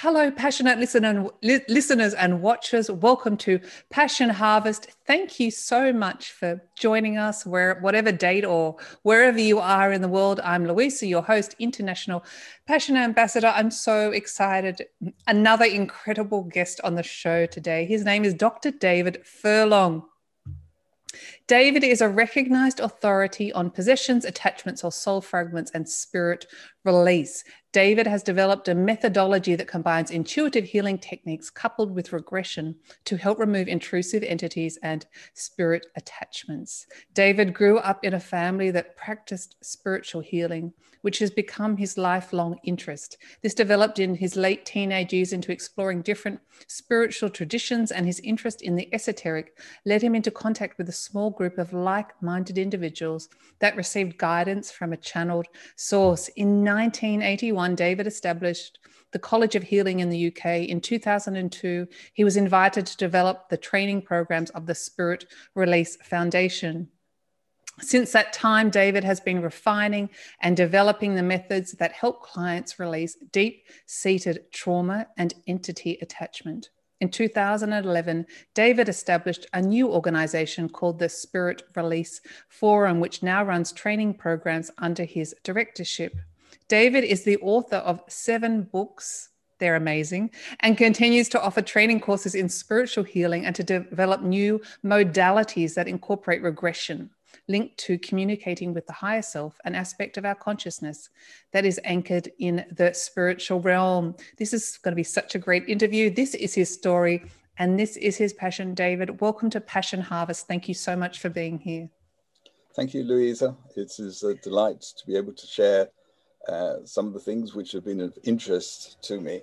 Hello, passionate listener, listeners and watchers. Welcome to Passion Harvest. Thank you so much for joining us, where whatever date or wherever you are in the world. I'm Louisa, your host, International Passion Ambassador. I'm so excited. Another incredible guest on the show today. His name is Dr. David Furlong. David is a recognized authority on possessions, attachments, or soul fragments and spirit release. David has developed a methodology that combines intuitive healing techniques coupled with regression to help remove intrusive entities and spirit attachments. David grew up in a family that practiced spiritual healing, which has become his lifelong interest. This developed in his late teenage years into exploring different spiritual traditions, and his interest in the esoteric led him into contact with a small group of like minded individuals that received guidance from a channeled source. In 1981, David established the College of Healing in the UK. In 2002, he was invited to develop the training programs of the Spirit Release Foundation. Since that time, David has been refining and developing the methods that help clients release deep seated trauma and entity attachment. In 2011, David established a new organization called the Spirit Release Forum, which now runs training programs under his directorship. David is the author of seven books. They're amazing and continues to offer training courses in spiritual healing and to develop new modalities that incorporate regression linked to communicating with the higher self, an aspect of our consciousness that is anchored in the spiritual realm. This is going to be such a great interview. This is his story and this is his passion. David, welcome to Passion Harvest. Thank you so much for being here. Thank you, Louisa. It is a delight to be able to share uh, some of the things which have been of interest to me.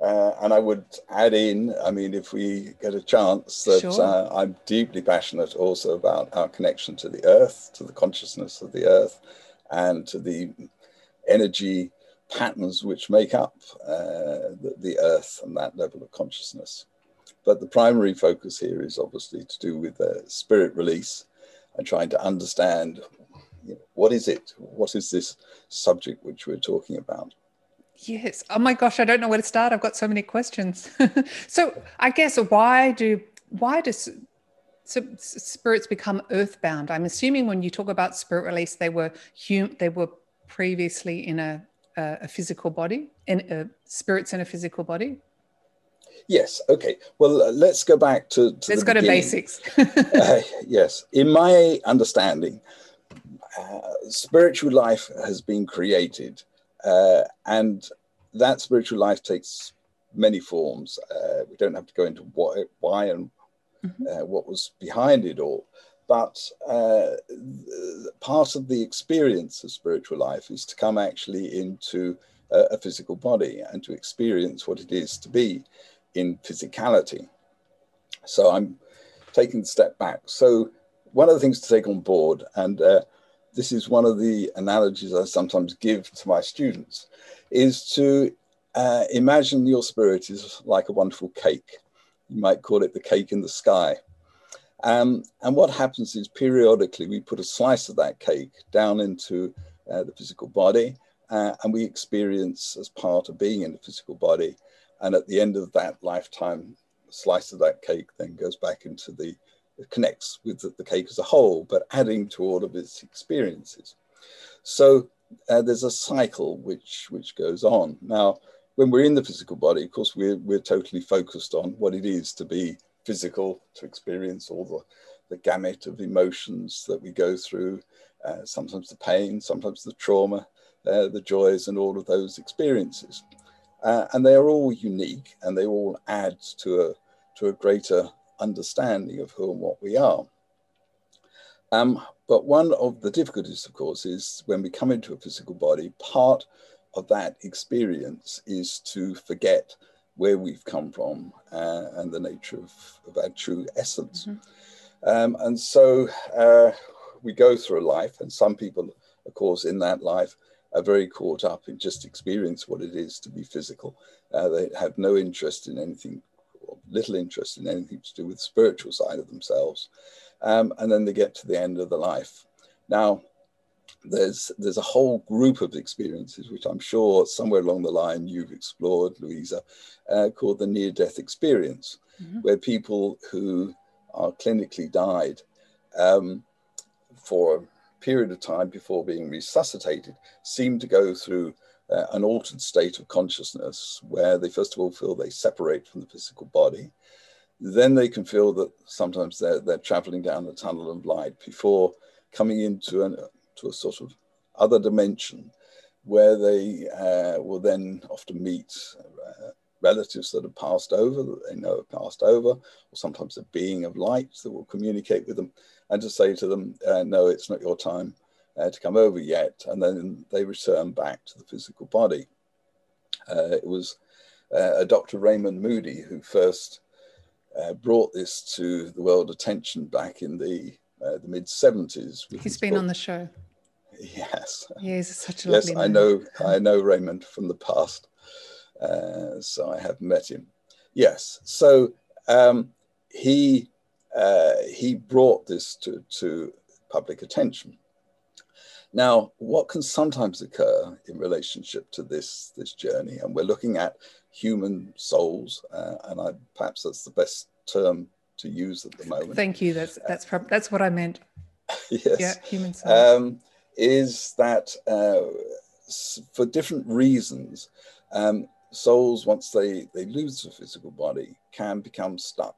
Uh, and I would add in, I mean, if we get a chance, that sure. uh, I'm deeply passionate also about our connection to the earth, to the consciousness of the earth, and to the energy patterns which make up uh, the, the, earth and that level of consciousness. But the primary focus here is obviously to do with the spirit release and trying to understand you know, what is it? What is this subject which we're talking about? Yes. Oh my gosh, I don't know where to start. I've got so many questions. so I guess why do why does so spirits become earthbound? I'm assuming when you talk about spirit release, they were hum, they were previously in a a, a physical body, in a, spirits in a physical body. Yes. Okay. Well, uh, let's go back to. to let's go beginning. to basics. uh, yes. In my understanding, uh, spiritual life has been created, uh, and that spiritual life takes many forms. Uh, we don't have to go into what, why, and mm-hmm. Uh, what was behind it all. But uh, part of the experience of spiritual life is to come actually into a, a physical body and to experience what it is to be in physicality. So I'm taking a step back. So one of the things to take on board, and uh, this is one of the analogies I sometimes give to my students, is to uh, imagine your spirit is like a wonderful cake. You might call it the cake in the sky. Um, and what happens is periodically we put a slice of that cake down into uh, the physical body uh, and we experience as part of being in the physical body. And at the end of that lifetime, a slice of that cake then goes back into the connects with the, cake as a whole, but adding to all of its experiences. So uh, there's a cycle which which goes on. Now, when we're in the physical body, of course, we're we're totally focused on what it is to be physical, to experience all the, the gamut of emotions that we go through, uh, sometimes the pain, sometimes the trauma, uh, the joys, and all of those experiences. Uh, and they are all unique, and they all add to a to a greater understanding of who and what we are. Um, but one of the difficulties, of course, is when we come into a physical body, part of that experience is to forget where we've come from uh, and the nature of, of our true essence. Mm-hmm. Um, and so uh, we go through a life, and some people, of course, in that life are very caught up in just experience what it is to be physical. Uh, they have no interest in anything, little interest in anything to do with the spiritual side of themselves. Um, and then they get to the end of the life. Now, there's there's a whole group of experiences which I'm sure somewhere along the line you've explored, Louisa, uh, called the near-death experience, mm-hmm. where people who are clinically died um, for a period of time before being resuscitated seem to go through uh, an altered state of consciousness where they first of all feel they separate from the physical body. Then they can feel that sometimes they're, they're traveling down a tunnel of light before coming into an, to a sort of other dimension where they uh, will then often meet uh, relatives that have passed over, that they know have passed over, or sometimes a being of light that will communicate with them and to say to them, uh, no, it's not your time uh, to come over yet. And then they return back to the physical body. Uh, it was uh, a Dr. Raymond Moody who first brought this to the world attention back in the, the mid 70s. He's been book. on the show. Yes. He is such a yes, I know. I know Raymond from the past, uh, so I have met him. Yes. So um, he uh, he brought this to, to public attention. Now, what can sometimes occur in relationship to this this journey, and we're looking at human souls, uh, and I, perhaps that's the best term to use at the moment. Thank you. That's that's that's what I meant. yes. Yeah, human souls. Um, is that uh, for different reasons, um, souls, once they, they lose the physical body, can become stuck.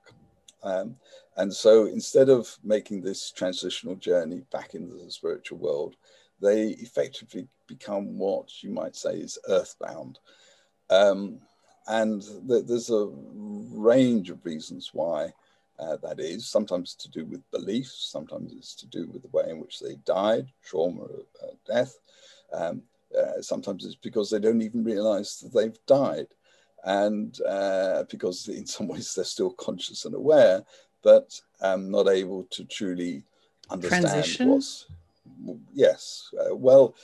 Um, and so instead of making this transitional journey back into the spiritual world, they effectively become what you might say is earthbound. Um, and th- there's a range of reasons why uh, that is. Sometimes to do with beliefs, sometimes it's to do with the way in which they died, trauma, uh, death. Um, uh, sometimes it's because they don't even realize that they've died. And uh, because in some ways they're still conscious and aware, but um, not able to truly understand Transition. what's. Yes. Uh, well,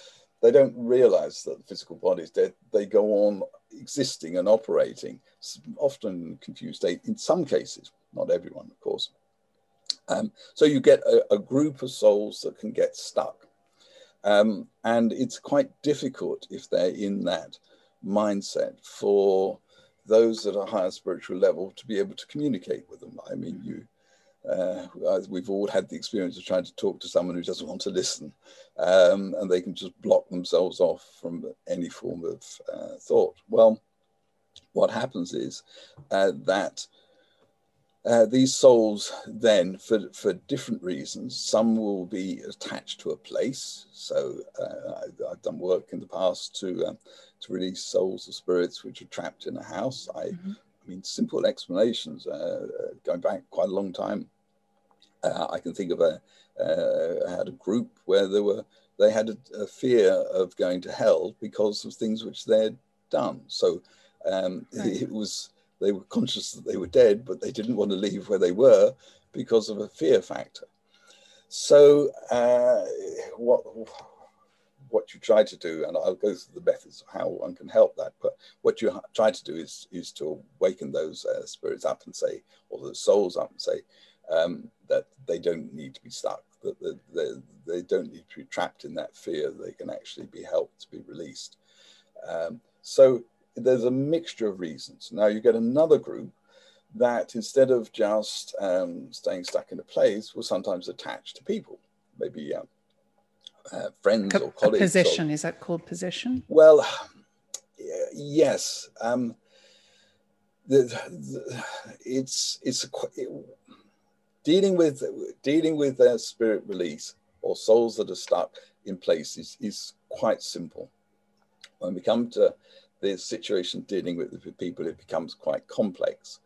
they don't realize that the physical body is dead. They go on existing and operating, often confused state in some cases not everyone, of course. Um, so you get a, a, group of souls that can get stuck. Um, and it's quite difficult if they're in that mindset for those at a higher spiritual level to be able to communicate with them. I mean, you, uh, we've all had the experience of trying to talk to someone who doesn't want to listen, um, and they can just block themselves off from any form of uh, thought. Well, what happens is uh, that uh, these souls then, for, for different reasons, some will be attached to a place. So uh, I, have done work in the past to uh, to release souls or spirits which are trapped in a house. I, mm-hmm. I mean, simple explanations uh, going back quite a long time. Uh, I can think of a I had a group where there were they had a, a, fear of going to hell because of things which they had done. So um, right. it was they were conscious that they were dead, but they didn't want to leave where they were because of a fear factor. So uh, what what you try to do, and I'll go through the methods of how one can help that. But what you try to do is is to awaken those uh, spirits up and say, or the souls up and say um, that they don't need to be stuck, that they, they, they, don't need to be trapped in that fear. They can actually be helped to be released. Um, so there's a mixture of reasons. Now you get another group that instead of just um, staying stuck in a place, will sometimes attach to people, maybe uh, uh, friends a, or colleagues. Possession or, is that called possession? Well, yes. Um, the, the, it's it's a, it, dealing with dealing with their spirit release or souls that are stuck in place is, quite simple. When we come to the situation dealing with people, it becomes quite complex.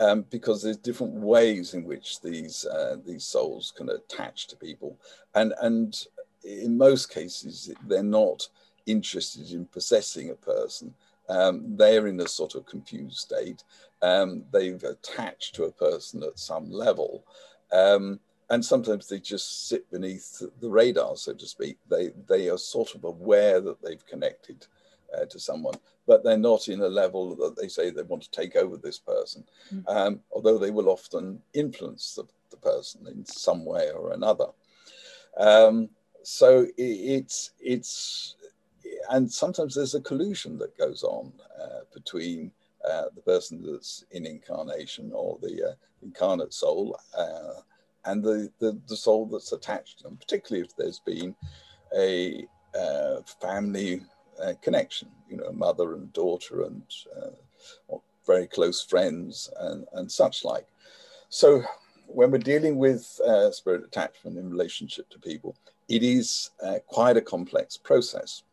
Um, because there's different ways in which these uh, these souls can attach to people, and and in most cases they're not interested in possessing a person. Um, they're in a sort of confused state. Um, they've attached to a person at some level. Um, and sometimes they just sit beneath the radar, so to speak. They, they are sort of aware that they've connected uh, to someone, but they're not in a level that they say they want to take over this person, mm. um, although they will often influence the, the, person in some way or another. Um, so it, it's, it's and sometimes there's a collusion that goes on uh, between uh, the person that's in incarnation or the uh, incarnate soul uh, and the, the, the, soul that's attached to them, particularly if there's been a uh, family uh, connection, you know, mother and daughter and very close friends and, and such like. So when we're dealing with spirit attachment in relationship to people, it is quite a complex process.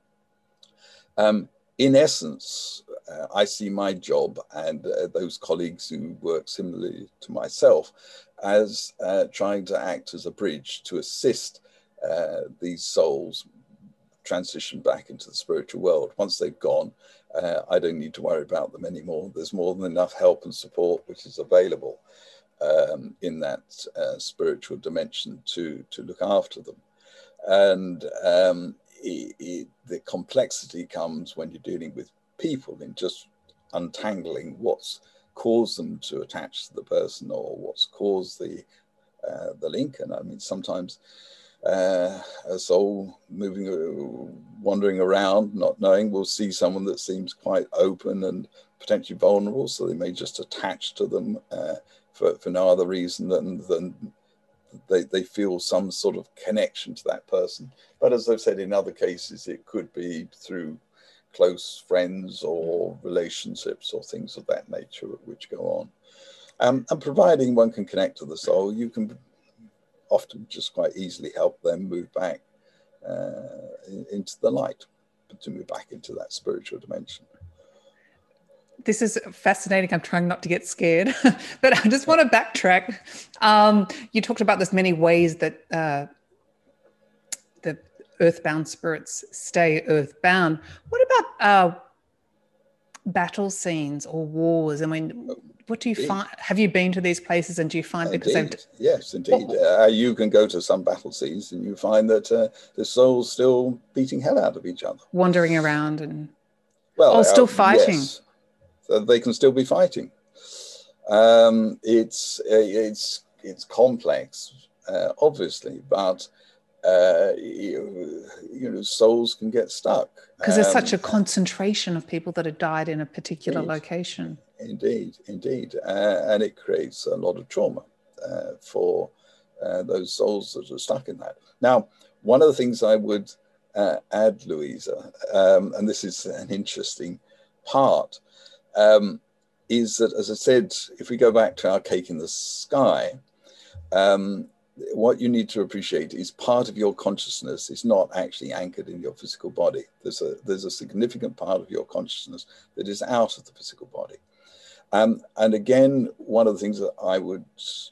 Um, in essence, uh, I see my job and uh, those colleagues who work similarly to myself as uh, trying to act as a bridge to assist uh, these souls transition back into the spiritual world. Once they've gone, uh, I don't need to worry about them anymore. There's more than enough help and support which is available um, in that uh, spiritual dimension to, to look after them. And um, it, it, the complexity comes when you're dealing with people in just untangling what's caused them to attach to the person or what's caused the uh, the link. And I mean, sometimes uh, a soul moving, wandering around, not knowing, will see someone that seems quite open and potentially vulnerable, so they may just attach to them uh, for, for no other reason than, than they, they feel some sort of connection to that person. But as I've said in other cases, it could be through close friends or relationships or things of that nature which go on. Um, and providing one can connect to the soul, you can often just quite easily help them move back uh, into the light, to move back into that spiritual dimension this is fascinating. I'm trying not to get scared, but I just want to backtrack. Um, you talked about this many ways that uh, the earthbound spirits stay earthbound. What about uh, battle scenes or wars? I mean, what do you indeed. find? Have you been to these places and do you find indeed. because they've yes, indeed. Uh, you can go to some battle scenes and you find that uh, the souls still beating hell out of each other, wandering around and well, oh, still uh, fighting. Yes they can still be fighting. Um, it's it's it's complex, uh, obviously, but uh, you, you, know souls can get stuck because um, there's such a um, concentration of people that have died in a particular indeed, location. Indeed, indeed, uh, and it creates a lot of trauma uh, for uh, those souls that are stuck in that. Now, one of the things I would uh, add, Louisa, um, and this is an interesting part um, is that, as I said, if we go back to our cake in the sky, um, what you need to appreciate is part of your consciousness is not actually anchored in your physical body. There's a, there's a significant part of your consciousness that is out of the physical body. Um, and again, one of the things that I would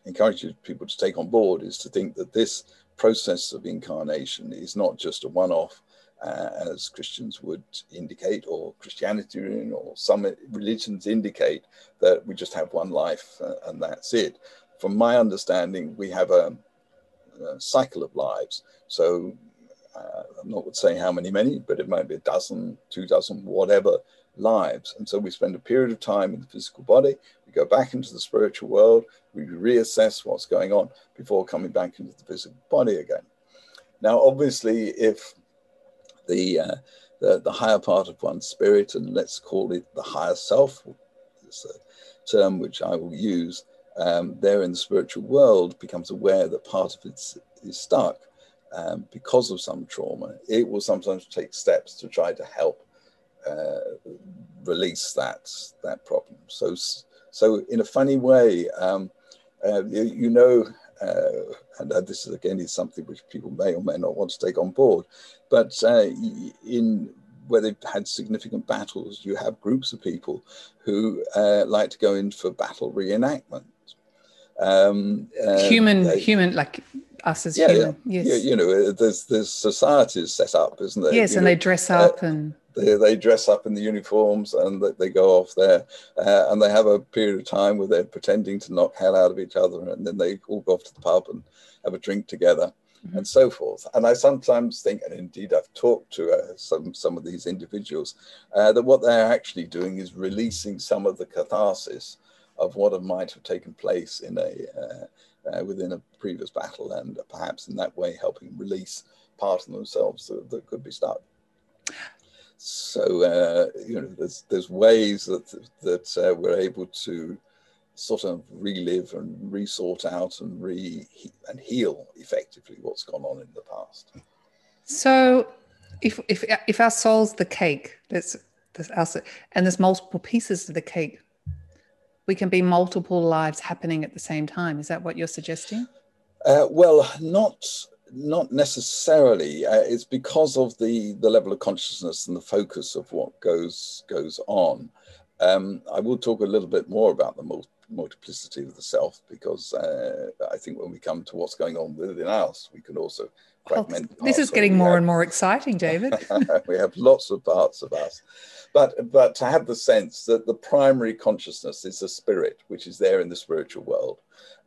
encourage people to take on board is to think that this process of incarnation is not just a one off uh, as Christians would indicate, or Christianity or some religions indicate that we just have one life uh, and that's it. From my understanding, we have a, a cycle of lives. So uh, I'm not saying how many, many, but it might be a dozen, two dozen, whatever lives. And so we spend a period of time in the physical body, we go back into the spiritual world, we reassess what's going on before coming back into the physical body again. Now, obviously, if the, uh, the, the higher part of one's spirit, and let's call it the higher self. It's a term which I will use. Um, there in the spiritual world becomes aware that part of it is stuck um, because of some trauma. It will sometimes take steps to try to help uh, release that that problem. So, so in a funny way, um, uh, you, you, know, uh, and this is again is something which people may or may not want to take on board. But uh, in where they've had significant battles, you have groups of people who uh, like to go in for battle reenactment. Um, uh, human, they, human, like us as yeah, human. Yeah. Yes. You, you know, there's there's societies set up, isn't there? Yes, you and know, they dress up uh, and they, they dress up in the uniforms and they, go off there uh, and they have a period of time where they're pretending to knock hell out of each other and then they all go off to the pub and have a drink together mm-hmm. and so forth. And I sometimes think, and indeed I've talked to uh, some, some of these individuals, uh, that what they're actually doing is releasing some of the catharsis of what might have taken place in a, uh, uh, within a previous battle and perhaps in that way helping release part of themselves that, that could be stuck. So uh, you know, there's there's ways that that uh, we're able to sort of relive and resort out and re and heal effectively what's gone on in the past. So, if if if our soul's the cake, that's that's us, and there's multiple pieces of the cake, we can be multiple lives happening at the same time. Is that what you're suggesting? Uh, well, not not necessarily. Uh, it's because of the the level of consciousness and the focus of what goes goes on. Um, I will talk a little bit more about the multiplicity of the self because uh, I think when we come to what's going on within us, we can also. Oh, this is getting more have, and more exciting, David. we have lots of parts of us, but but to have the sense that the primary consciousness is a spirit, which is there in the spiritual world.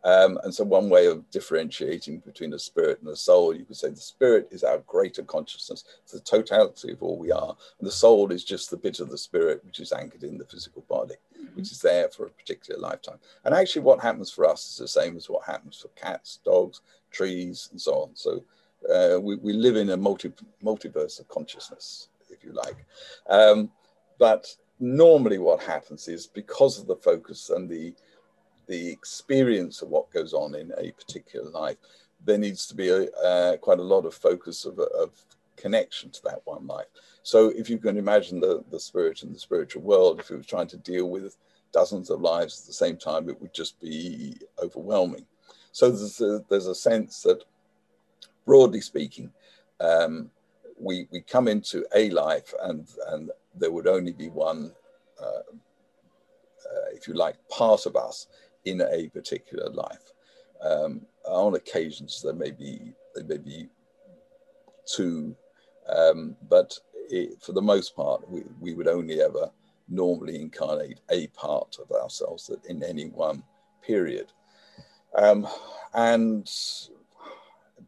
Um, and so, one way of differentiating between the spirit and the soul, you could say the spirit is our greater consciousness, it's the totality of all we are. And the soul is just the bit of the spirit which is anchored in the physical body, mm-hmm. which is there for a particular lifetime. And actually, what happens for us is the same as what happens for cats, dogs, trees, and so on. So, uh, we, we live in a multi, multiverse of consciousness, if you like. Um, but normally, what happens is because of the focus and the the experience of what goes on in a particular life, there needs to be a, uh, quite a lot of focus of, of connection to that one life. So if you can imagine the, the spirit and the spiritual world, if it was trying to deal with dozens of lives at the same time, it would just be overwhelming. So there's a, there's a sense that, broadly speaking, um, we, we come into a life and, and there would only be one, uh, uh, if you like, part of us in a particular life. Um, on occasions, there may be there may be two, um, but it, for the most part, we, we would only ever normally incarnate a part of ourselves that in any one period. Um, and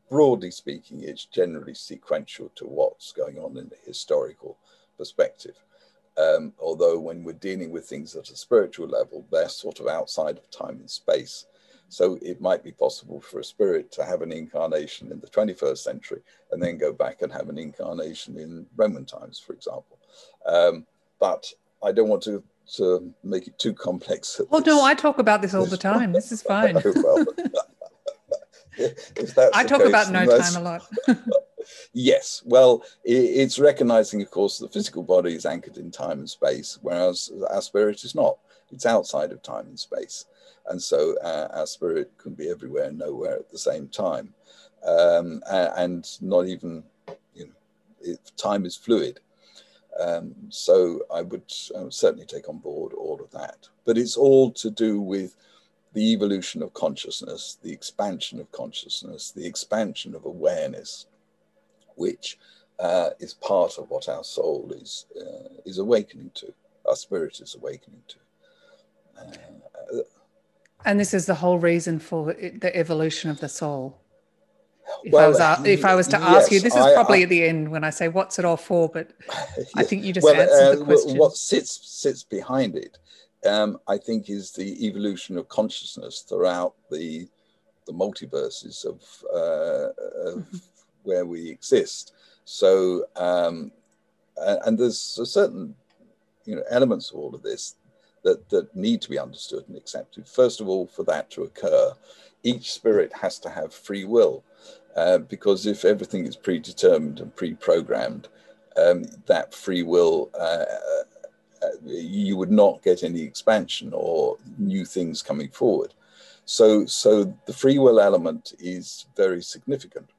broadly speaking, it's generally sequential to what's going on in the historical perspective. Um, although when we're dealing with things at a spiritual level, they're sort of outside of time and space. So it might be possible for a spirit to have an incarnation in the 21st century and then go back and have an incarnation in Roman times, for example. Um, but I don't want to, to make it too complex. Oh, no, I talk about this all the time. This is fine. oh, well, I talk case, about no time a lot. Yes, well, it's recognizing, of course, the physical body is anchored in time and space, whereas our spirit is not. It's outside of time and space. And so uh, our spirit can be everywhere and nowhere at the same time. Um, and not even, you know, it, time is fluid. Um, so I would, I would certainly take on board all of that. But it's all to do with the evolution of consciousness, the expansion of consciousness, the expansion of awareness which uh, is part of what our soul is uh, is awakening to, our spirit is awakening to. Uh, and this is the whole reason for the evolution of the soul. If, well, I, was, if I was to ask yes, you, this is probably I, at the end when I say, "What's it all for?" But yes. I think you just well, answered the uh, question. What sits sits behind it, um, I think, is the evolution of consciousness throughout the the multiverses of, uh, of mm-hmm where we exist. So, um, and there's a certain you know, elements of all of this that, that need to be understood and accepted. First of all, for that to occur, each spirit has to have free will, uh, because if everything is predetermined and pre-programmed, um, that free will, uh, uh, you would not get any expansion or new things coming forward. So, so the free will element is very significant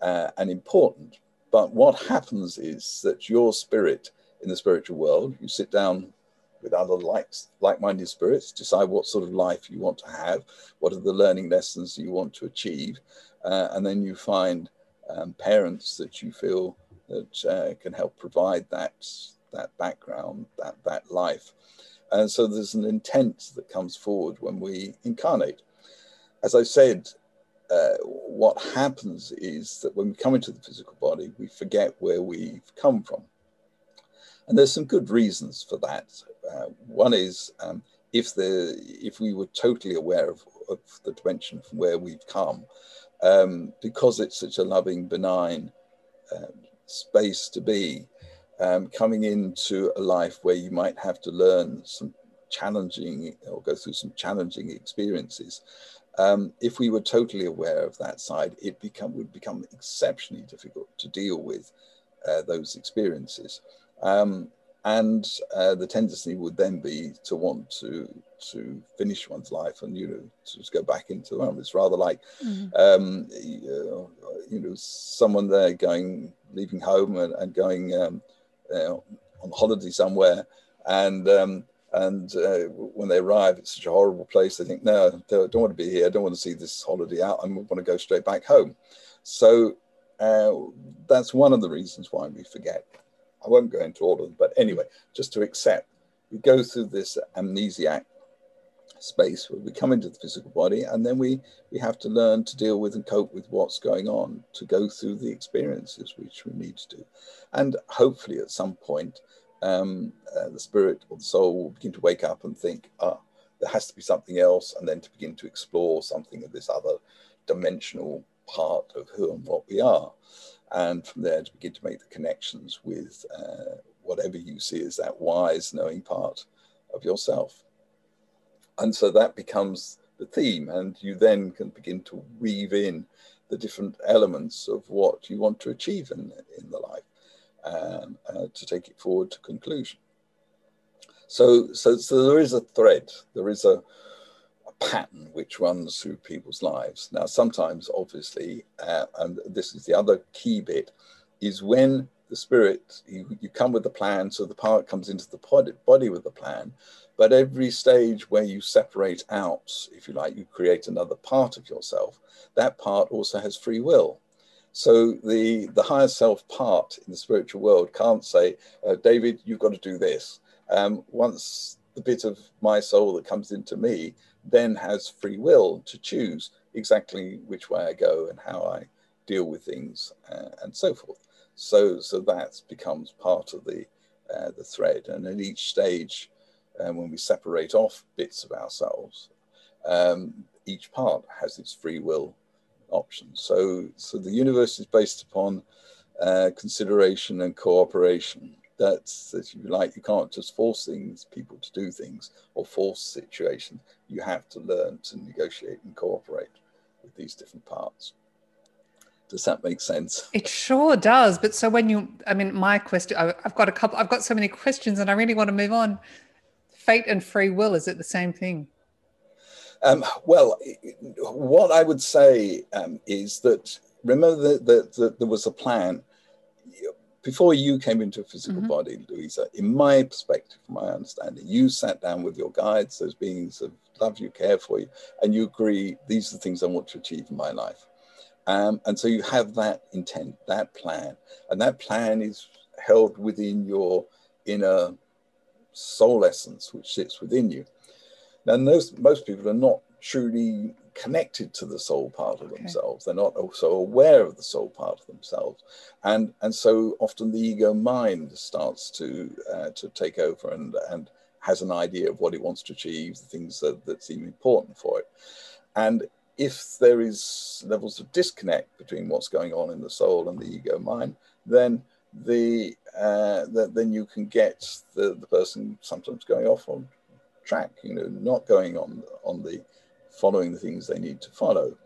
uh, and important. But what happens is that your spirit in the spiritual world, you sit down with other likes, like-minded spirits, decide what sort of life you want to have, what are the learning lessons you want to achieve, uh, and then you find um, parents that you feel that uh, can help provide that that background, that that life. And so there's an intent that comes forward when we incarnate. As I said, uh, what happens is that when we come into the physical body, we forget where we've come from. And there's some good reasons for that. Uh, one is um, if the if we were totally aware of, of the dimension from where we've come, um, because it's such a loving, benign uh, space to be, um, coming into a life where you might have to learn some challenging or go through some challenging experiences. Um, if we were totally aware of that side, it become, would become exceptionally difficult to deal with uh, those experiences. Um, and uh, the tendency would then be to want to to finish one's life and you know to just go back into the realm. It's rather like mm-hmm. um, you, know, someone there going leaving home and, and going um, uh, on holiday somewhere, and um, and uh, when they arrive, it's such a horrible place. They think, no, I don't want to be here. I don't want to see this holiday out. I want to go straight back home. So uh, that's one of the reasons why we forget. I won't go into all of them, but anyway, just to accept, we go through this amnesiac space where we come into the physical body and then we we have to learn to deal with and cope with what's going on to go through the experiences which we need to do. And hopefully at some point um, uh, the spirit or the soul will begin to wake up and think ah there has to be something else and then to begin to explore something of this other dimensional part of who and what we are. And from there to begin to make the connections with uh, whatever you see as that wise knowing part of yourself and so that becomes the theme and you then can begin to weave in the different elements of what you want to achieve in, in the life um, uh, to take it forward to conclusion. So, so so there is a thread there is a, a pattern which runs through people's lives. Now sometimes obviously uh, and this is the other key bit is when the spirit you, you come with the plan so the part comes into the body with the plan but every stage where you separate out, if you like, you create another part of yourself, that part also has free will. So the, the higher self part in the spiritual world can't say, uh, David, you've got to do this. Um, once the bit of my soul that comes into me then has free will to choose exactly which way I go and how I deal with things uh, and so forth. So, so that becomes part of the, uh, the thread. And at each stage, and when we separate off bits of ourselves, um, each part has its free will options. So, so the universe is based upon uh, consideration and cooperation. That's, if you like, you can't just force things, people to do things or force situations. You have to learn to negotiate and cooperate with these different parts. Does that make sense? It sure does. But so when you, I mean, my question, I've got a couple, I've got so many questions and I really want to move on fate and free will is it the same thing um, well what i would say um, is that remember that, that, that, there was a plan before you came into a physical mm-hmm. body louisa in my perspective my understanding you sat down with your guides those beings that love you care for you and you agree these are the things i want to achieve in my life um, and so you have that intent that plan and that plan is held within your inner soul essence which sits within you. Now, most, most people are not truly connected to the soul part of okay. themselves. They're not also aware of the soul part of themselves, and and so often the ego mind starts to uh, to take over and and has an idea of what it wants to achieve, the things that, that seem important for it, and if there is levels of disconnect between what's going on in the soul and the ego mind, then the, uh, the then you can get the, the person sometimes going off on track, you know, not going on on the following the things they need to follow.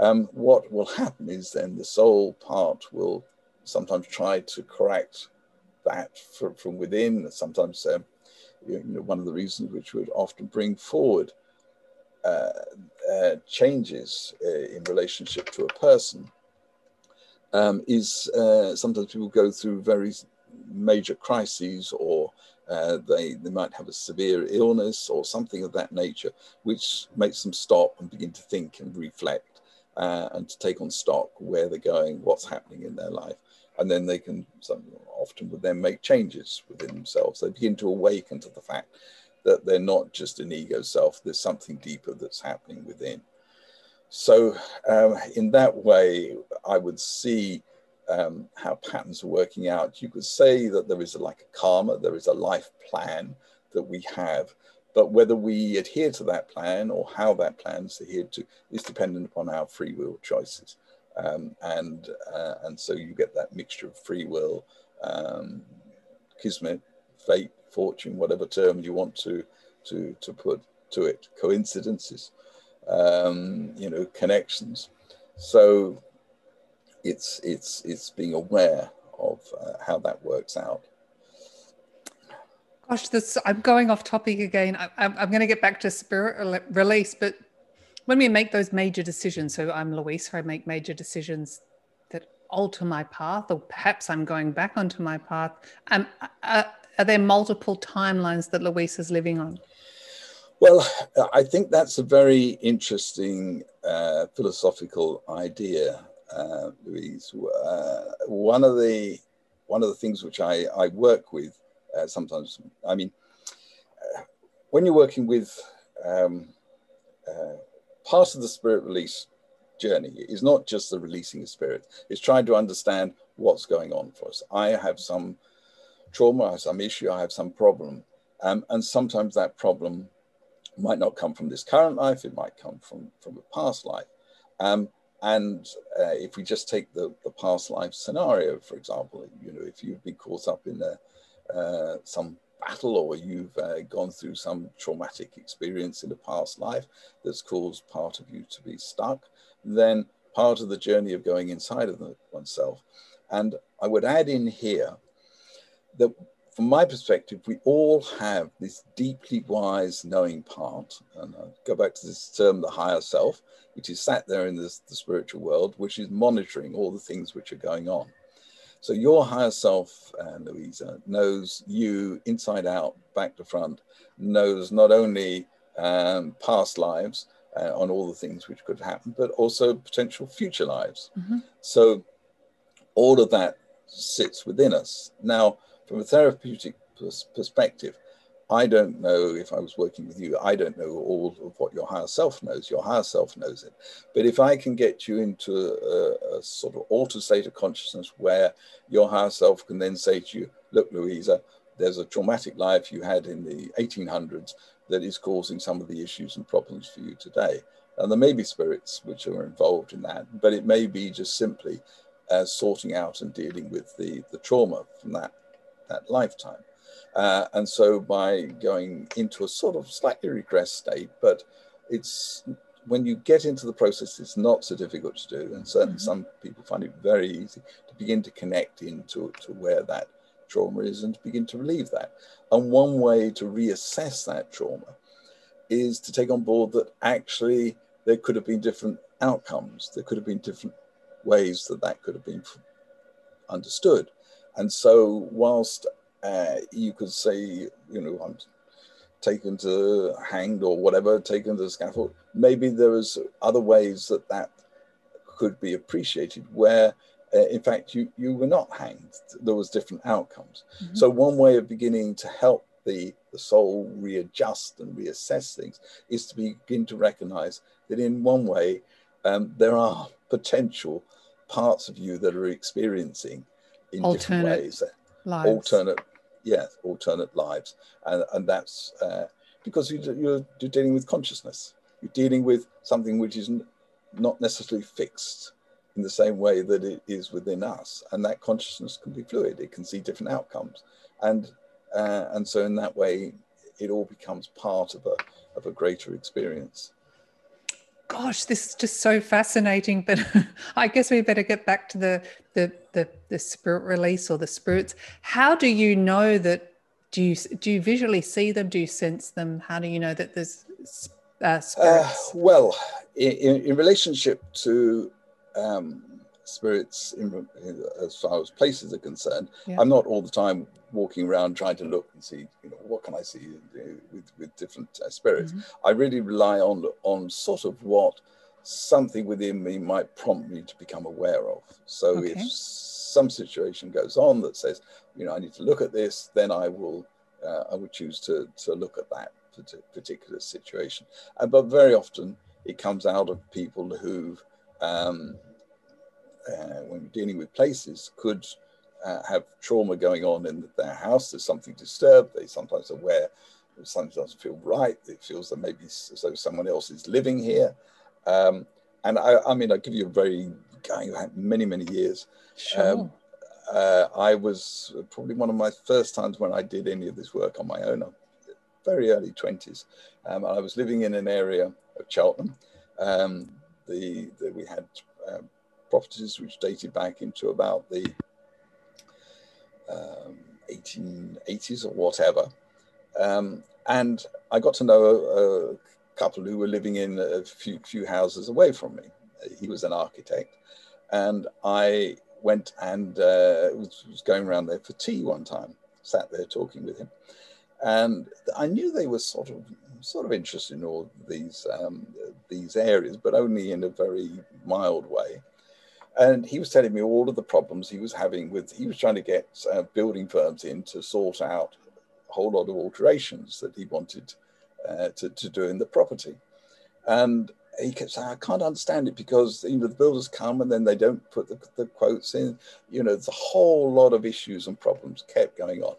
Um, what will happen is then the soul part will sometimes try to correct that from, from within. Sometimes, uh, you know, one of the reasons which would often bring forward uh, uh, changes uh, in relationship to a person um, is uh, sometimes people go through very major crises or uh, they, they might have a severe illness or something of that nature, which makes them stop and begin to think and reflect uh, and to take on stock where they're going, what's happening in their life. and then they can some, often would then make changes within themselves. They begin to awaken to the fact that they're not just an ego self, there's something deeper that's happening within. So, um, in that way, I would see um, how patterns are working out. You could say that there is a, like a karma, there is a life plan that we have, but whether we adhere to that plan or how that plan is adhered to is dependent upon our free will choices. Um, and uh, and so you get that mixture of free will, um, kismet, fate, fortune, whatever term you want to to to put to it, coincidences, um, you know, connections. So it's it's it's being aware of uh, how that works out. Gosh, this I'm going off topic again. I, I'm, I'm going to get back to spirit release, but when we make those major decisions, so I'm Louisa, I make major decisions alter my path, or perhaps I'm going back onto my path. Um, uh, are there multiple timelines that Louise is living on? Well, I think that's a very interesting uh, philosophical idea, uh, Louise. Uh, one of the one of the things which I, I work with uh, sometimes, I mean, uh, when you're working with um, part of the spirit release journey is not just the releasing of spirit; it's trying to understand what's going on for us. I have some trauma, I have some issue, I have some problem. Um, and sometimes that problem might not come from this current life, it might come from, from a past life. Um, and uh, if we just take the, the past life scenario, for example, you know, if you've been caught up in a, uh, some battle or you've uh, gone through some traumatic experience in a past life that's caused part of you to be stuck, then part of the journey of going inside of the, oneself. And I would add in here that from my perspective, we all have this deeply wise knowing part. And I go back to this term, the higher self, which is sat there in this, the spiritual world, which is monitoring all the things which are going on. So your higher self, uh, Louisa, knows you inside out, back to front, knows not only um, past lives uh, on all the things which could happen, but also potential future lives. Mm-hmm. So all of that sits within us. Now, from a therapeutic perspective, I don't know if I was working with you, I don't know all of what your higher self knows. Your higher self knows it. But if I can get you into a, a sort of altered state of consciousness where your higher self can then say to you, look, Louisa, there's a traumatic life you had in the 1800s that is causing some of the issues and problems for you today. And there may be spirits which are involved in that, but it may be just simply uh, sorting out and dealing with the, the trauma from that that lifetime. Uh, and so by going into a sort of slightly regressed state, but it's when you get into the process, it's not so difficult to do. And certainly mm-hmm. some people find it very easy to begin to connect into to where that trauma is and to begin to relieve that. And one way to reassess that trauma is to take on board that actually there could have been different outcomes. There could have been different ways that that could have been understood. And so, whilst uh, you could say, you know, I'm taken to hanged or whatever, taken to the scaffold, maybe there is other ways that that could be appreciated where uh, in fact you, you were not hanged there was different outcomes mm-hmm. so one way of beginning to help the, the soul readjust and reassess things is to begin to recognize that in one way um, there are potential parts of you that are experiencing in alternate different ways. Lives. Alternate, yeah, alternate lives, and and that's uh, because you, you're you're dealing with consciousness. You're dealing with something which is not necessarily fixed in the same way that it is within us, and that consciousness can be fluid. It can see different outcomes, and uh, and so in that way, it all becomes part of a of a greater experience gosh, this is just so fascinating. But I guess we better get back to the, the the the spirit release or the spirits. How do you know that? Do you do you visually see them? Do you sense them? How do you know that there's uh, spirits? Uh, well, in, in, relationship to um, spirits in, as far as places are concerned. Yeah. I'm not all the time walking around trying to look and see, you know, what can I see with, with different uh, spirits. Mm-hmm. I really rely on on sort of what something within me might prompt me to become aware of. So Okay. if some situation goes on that says, you know, I need to look at this, then I will, uh, I would choose to to look at that particular situation. Uh, but very often it comes out of people who, um, uh, when we're dealing with places, could uh, have trauma going on in their house. There's something disturbed. They sometimes are aware Sometimes doesn't feel right. It feels that maybe as though someone else is living here. Um, and I, I mean, I give you a very going back many, many years. Sure. Um, Uh, I was probably one of my first times when I did any of this work on my own, uh, very early 20s. Um, I was living in an area of Cheltenham. Um, the, the, we had um, which dated back into about the um, 1880s or whatever. Um, and I got to know a, a couple who were living in a few, few houses away from me. He was an architect. And I went and uh, was, was going around there for tea one time, sat there talking with him. And I knew they were sort of sort of interested in all these um, these areas, but only in a very mild way. And he was telling me all of the problems he was having with. He was trying to get uh, building firms in to sort out a whole lot of alterations that he wanted uh, to, to do in the property. And he kept saying, I can't understand it because you know the builders come and then they don't put the, the quotes in. You know, there's a whole lot of issues and problems kept going on.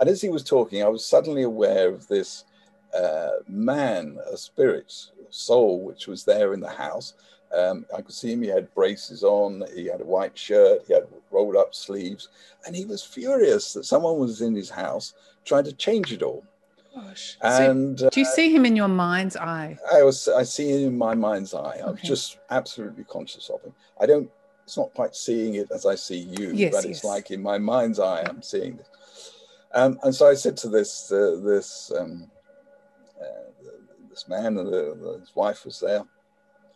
And as he was talking, I was suddenly aware of this uh, man, a spirit, soul, which was there in the house. Um, I could see him. He had braces on. He had a white shirt. He had rolled up sleeves, and he was furious that someone was in his house trying to change it all. Gosh. And uh, do you see him in your mind's eye? I was I see it in my mind's eye. I'm Okay. just absolutely conscious of him. I don't. It's not quite seeing it as I see you, Yes, but it's yes. like in my mind's eye, I'm seeing this. Um, and so I said to this uh, this um, uh, this man, and the, the- his wife was there.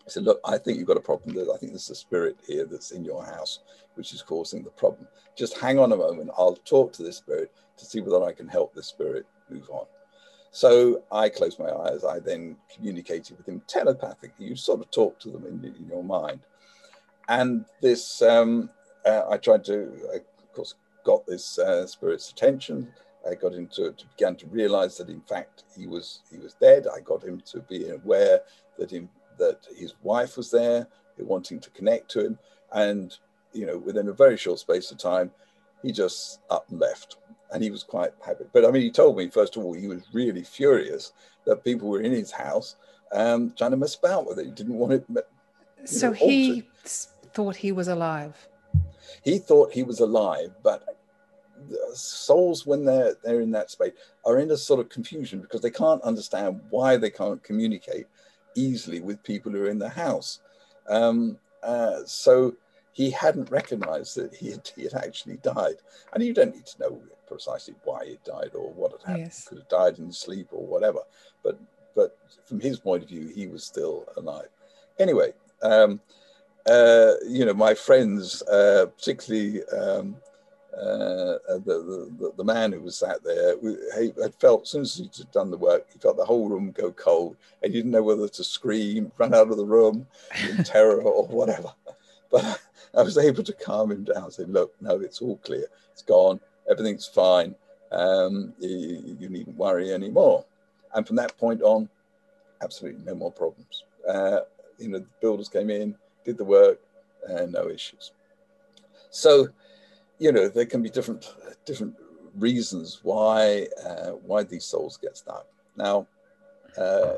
I said, "Look, I think you've got a problem. I think there's a spirit here that's in your house, which is causing the problem. Just hang on a moment. I'll talk to this spirit to see whether I can help this spirit move on." So I closed my eyes. I then communicated with him telepathically. You sort of talk to them in, in your mind. And this, um, uh, I tried to, I, of course, got this uh, spirit's attention. I got him to, to began to realize that in fact he was he was dead. I got him to be aware that him that his wife was there, wanting to connect to him, and you know within a very short space of time, he just up and left and he was quite happy. But I mean, he told me first of all he was really furious that people were in his house um, trying to mess about with it. He didn't want it. So know, he thought he was alive. He thought he was alive, but souls, when they're they're in that space, are in a sort of confusion because they can't understand why they can't communicate easily with people who are in the house. Um, uh, so he hadn't recognized that he had, he had actually died, and you don't need to know precisely why he died or what had happened. Yes. He could have died in sleep or whatever, but but from his point of view, he was still alive. Anyway, um, uh, you know, my friends, uh, particularly um, uh, the, the the man who was sat there, he had felt as soon as he'd done the work, he felt the whole room go cold, and he didn't know whether to scream, run out of the room in terror or whatever. But I was able to calm him down. Say, look, no, it's all clear. It's gone. Everything's fine. Um, you, you needn't worry anymore. And from that point on, absolutely no more problems. Uh, you know, the builders came in, did the work, and no issues. So, you know, there can be different different reasons why uh, why these souls get stuck. Now, uh,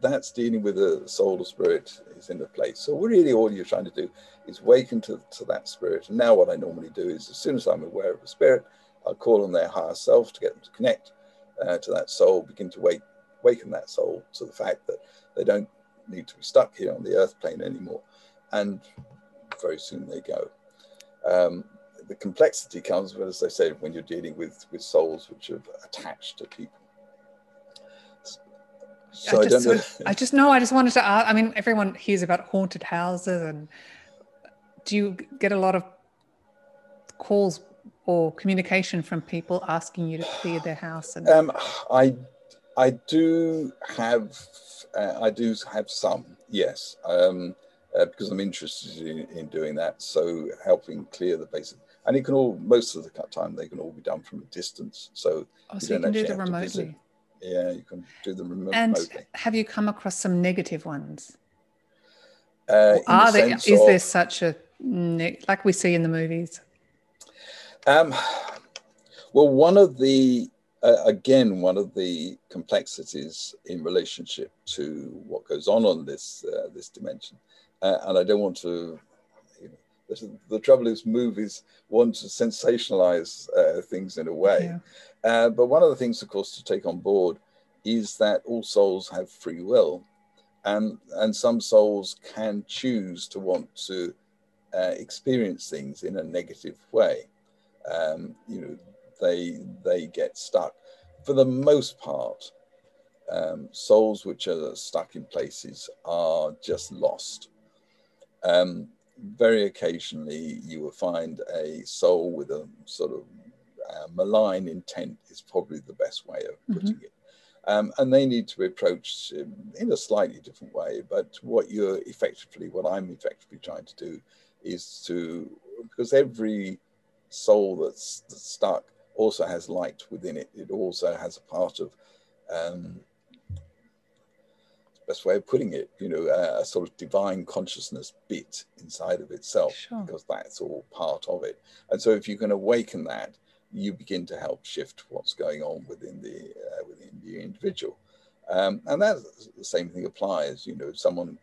that's dealing with a soul or spirit is in the place. So really, all you're trying to do is waken to, to that spirit. And now, what I normally do is, as soon as I'm aware of a spirit, I'll call on their higher self to get them to connect uh, to that soul, begin to wake, waken that soul to the fact that they don't need to be stuck here on the earth plane anymore. And very soon they go. Um, the complexity comes, well, as I said, when you're dealing with, with souls which are attached to people. So I just, don't know. I just know. I just wanted to ask. I mean, everyone hears about haunted houses, and do you get a lot of calls or communication from people asking you to clear their house? And Um, I I do have uh, I do have some. Yes, um, uh, because I'm interested in, in, doing that. So helping clear the basic, and it can all most of the time they can all be done from a distance. So, oh, so you can do them remotely. Yeah, you can do them remotely. And have you come across some negative ones? Uh, are the there is of, there such a like we see in the movies? Um, well, one of the uh, again, one of the complexities in relationship to what goes on on this uh, this dimension, uh, and I don't want to. The trouble is, movies want to sensationalize uh, things in a way, yeah. Uh, but one of the things, of course, to take on board is that all souls have free will, and and some souls can choose to want to uh, experience things in a negative way. Um, you know, they they get stuck. For the most part, um, souls which are stuck in places are just lost. Um, very occasionally, you will find a soul with a sort of uh, malign intent is probably the best way of mm-hmm. putting mm-hmm. it. Um, and they need to be approached in a slightly different way. But what you're effectively, what I'm effectively trying to do is to, because every soul that's, that's stuck also has light within it. It also has a part of, um, best way of putting it, you know, a, sort of divine consciousness bit inside of itself, sure. because that's all part of it. And so, if you can awaken that, you begin to help shift what's going on within the uh, within the individual. Um, and that the same thing applies. You know, someone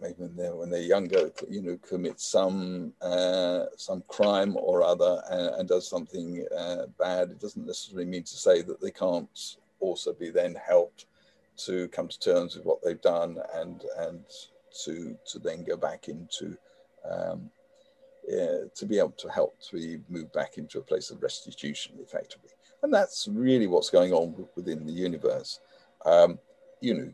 maybe when they're when they're younger, you know, commits some uh, some crime or other and, and does something uh, bad, it doesn't necessarily mean to say that they can't also be then helped to come to terms with what they've done and and to to then go back into um, yeah, to be able to help to be moved back into a place of restitution effectively. And that's really what's going on within the universe. Um, you know,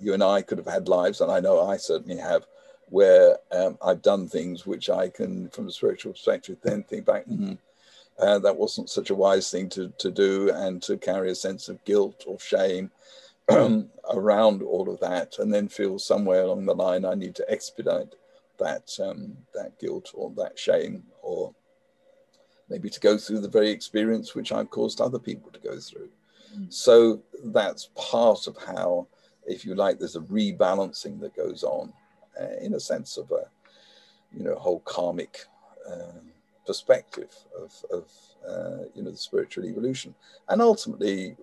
you and I could have had lives, and I know I certainly have, where um, I've done things which I can, from a spiritual perspective, then think back, mm-hmm, uh, that wasn't such a wise thing to, to do, and to carry a sense of guilt or shame around all of that, and then feel somewhere along the line I need to expedite that um, that guilt or that shame, or maybe to go through the very experience which I've caused other people to go through. Mm. So that's part of how if you like, there's a rebalancing that goes on uh, in a sense of a, you know, whole karmic uh, perspective of, of uh, you know, the spiritual evolution. And ultimately,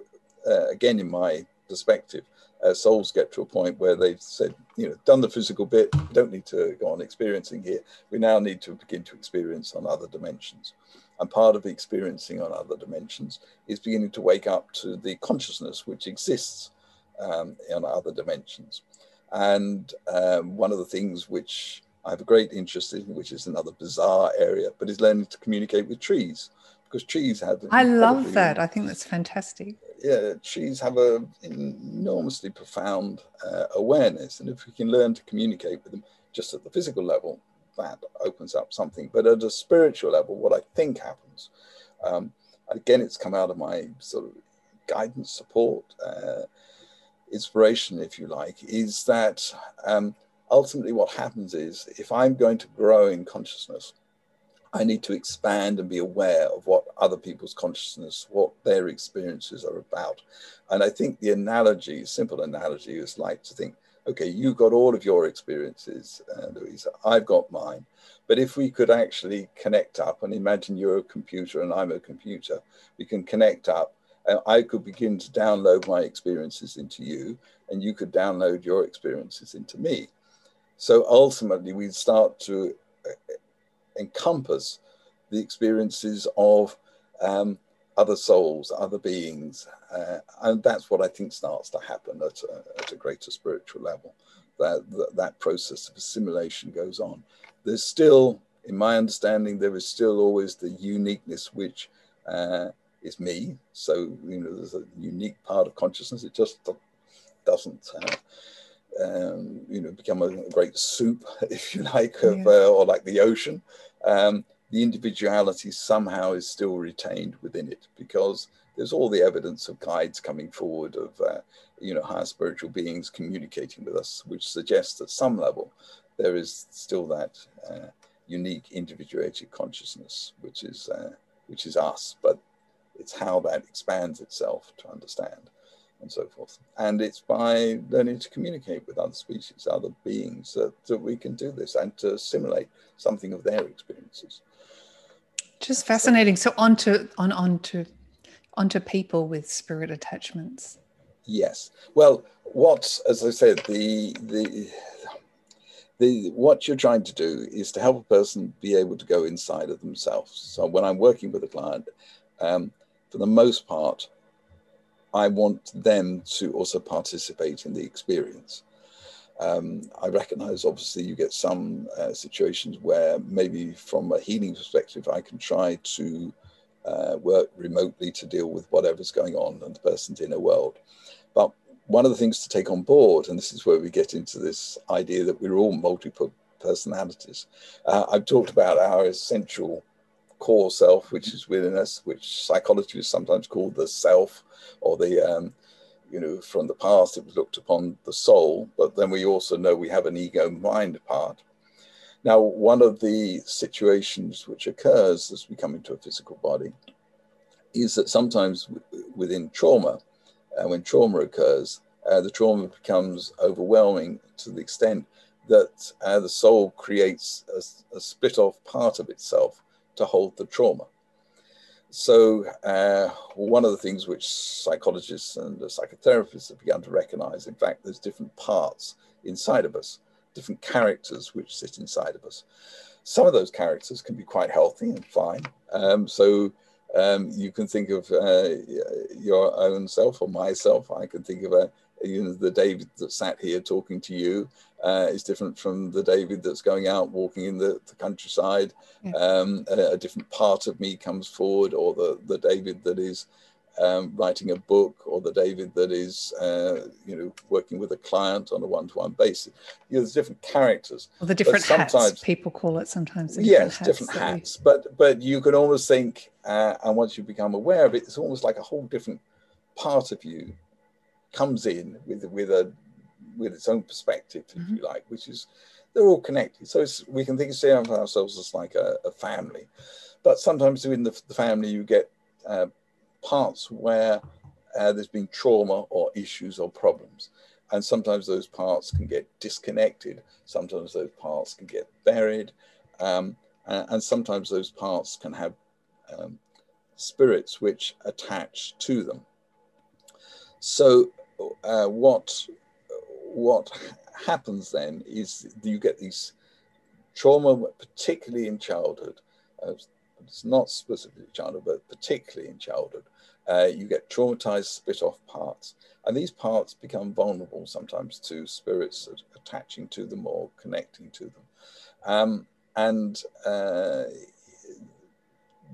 uh, again, in my perspective, uh, souls get to a point where they've said, you know, done the physical bit, don't need to go on experiencing here. We now need to begin to experience on other dimensions. And part of experiencing on other dimensions is beginning to wake up to the consciousness which exists um, on other dimensions. And um, one of the things which I have a great interest in, which is another bizarre area, but is learning to communicate with trees because trees have. I love that. I think that's fantastic. Yeah, trees have a enormously profound uh, awareness, and if we can learn to communicate with them just at the physical level, that opens up something. But at a spiritual level, what I think happens, um, again, it's come out of my sort of guidance support. Uh, inspiration, if you like, is that um, ultimately what happens is if I'm going to grow in consciousness, I need to expand and be aware of what other people's consciousness, what their experiences are about. And I think the analogy, simple analogy, is like to think, okay, you've got all of your experiences, uh, Louisa, I've got mine. But if we could actually connect up and imagine you're a computer and I'm a computer, we can connect up and I could begin to download my experiences into you, and you could download your experiences into me. So ultimately, we start to encompass the experiences of um, other souls, other beings. Uh, and that's what I think starts to happen at a, at a greater spiritual level. That, that, that process of assimilation goes on. There's still, in my understanding, there is still always the uniqueness which uh, is me. So you know, there's a unique part of consciousness. It just doesn't. Uh, um, you know, become a, great soup, if you like, of, yeah. uh, or like the ocean. Um, the individuality somehow is still retained within it because there's all the evidence of guides coming forward of uh, you know higher spiritual beings communicating with us, which suggests at some level there is still that uh, unique individuated consciousness, which is uh, which is us, but it's how that expands itself to understand and so forth. And it's by learning to communicate with other species, other beings, that, that we can do this and to assimilate something of their experiences. Just fascinating. So onto on onto onto people with spirit attachments. Yes. Well, what, as I said, the the the what you're trying to do is to help a person be able to go inside of themselves. So when I'm working with a client, um, for the most part, I want them to also participate in the experience. Um, I recognize, obviously, you get some uh, situations where maybe from a healing perspective, I can try to uh, work remotely to deal with whatever's going on in the person's inner world. But one of the things to take on board, and this is where we get into this idea that we're all multiple personalities. Uh, I've talked about our essential core self, which is within us, which psychology is sometimes called the self, or the, um, you know, from the past it was looked upon the soul, but then we also know we have an ego mind part. Now, one of the situations which occurs as we come into a physical body is that sometimes within trauma, uh, when trauma occurs, uh, the trauma becomes overwhelming to the extent that uh, the soul creates a, a, split off part of itself to hold the trauma. So, uh, one of the things which psychologists and psychotherapists have begun to recognize, in fact, there's different parts inside of us, different characters which sit inside of us. Some of those characters can be quite healthy and fine. Um, so, um, you can think of uh, your own self or myself. I can think of a, you know, the David that sat here talking to you uh, is different from the David that's going out walking in the, the countryside. Yeah. Um, a, a, different part of me comes forward, or the, the David that is um, writing a book, or the David that is, uh, you know, working with a client on a one-to-one basis. You know, there's different characters. Well, the different hats people call it sometimes. yes, different hats. Different hats. But but you can almost think, uh, and once you become aware of it, it's almost like a whole different part of you comes in with with a with its own perspective, if mm-hmm. you like, which is they're all connected. So we can think of ourselves as like a, a family, but sometimes within the, the family you get uh, parts where uh, there's been trauma or issues or problems, and sometimes those parts can get disconnected. Sometimes those parts can get buried, um, and, and, sometimes those parts can have um, spirits which attach to them. So uh, what what happens then is you get these trauma, particularly in childhood. Uh, it's not specifically childhood, but particularly in childhood. Uh, you get traumatized, split off parts. And these parts become vulnerable sometimes to spirits attaching to them or connecting to them. Um, and uh,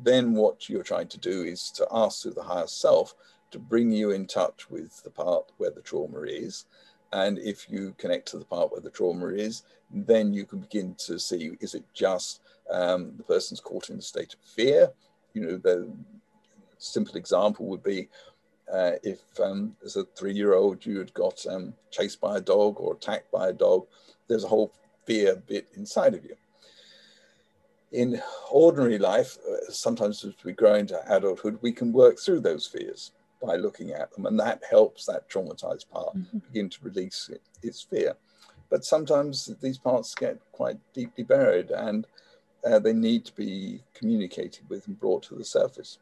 then what you're trying to do is to ask through the higher self to bring you in touch with the part where the trauma is. And if you connect to the part where the trauma is, then you can begin to see is it just um, the person's caught in a state of fear? You know, the simple example would be uh, if um, as a three year old you had got um, chased by a dog or attacked by a dog, there's a whole fear bit inside of you. In ordinary life, uh, sometimes as we grow into adulthood, we can work through those fears by looking at them, and that helps that traumatized part mm-hmm. begin to release it, its fear. But sometimes these parts get quite deeply buried, and uh, they need to be communicated with and brought to the surface.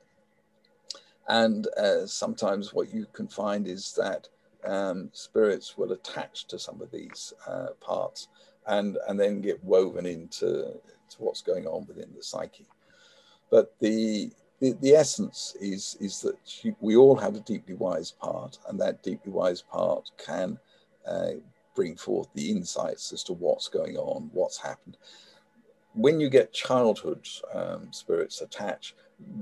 And uh, sometimes what you can find is that um, spirits will attach to some of these uh, parts and, and then get woven into to what's going on within the psyche. But the the, the essence is is that we all have a deeply wise part, and that deeply wise part can uh, bring forth the insights as to what's going on, what's happened. When you get childhood um, spirits attached,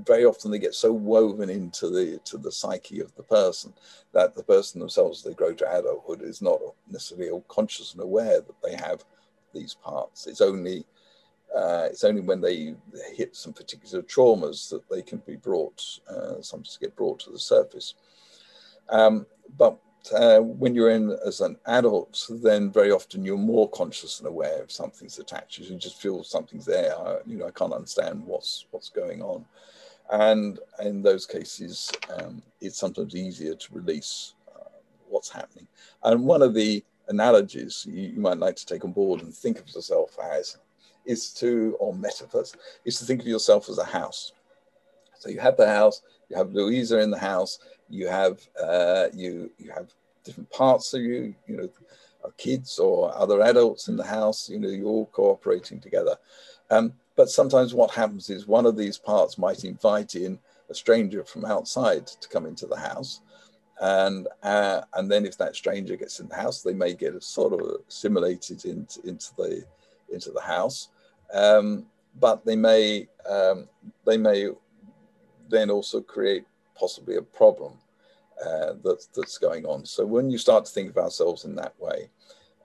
very often they get so woven into the to the psyche of the person that the person themselves, as they grow to adulthood, is not necessarily conscious and aware that they have these parts. It's only Uh, it's only when they hit some particular traumas that they can be brought, uh, sometimes get brought to the surface. Um, but uh, when you're in as an adult, then very often you're more conscious and aware of something's attached. You just feel something's there. I, you know, I can't understand what's what's going on, and in those cases, um, it's sometimes easier to release uh, what's happening. And one of the analogies you, you, might like to take on board and think of yourself as is to, or metaphors, is to think of yourself as a house. So you have the house, you have Louisa in the house, you have uh, you you have different parts of you, you know, kids or other adults in the house, you know, you're all cooperating together. Um, but sometimes what happens is one of these parts might invite in a stranger from outside to come into the house. And, uh, and then if that stranger gets in the house, they may get sort of assimilated into, into, the, into the house. Um, but they may, um, they may then also create possibly a problem uh, that's, that's going on. So when you start to think of ourselves in that way,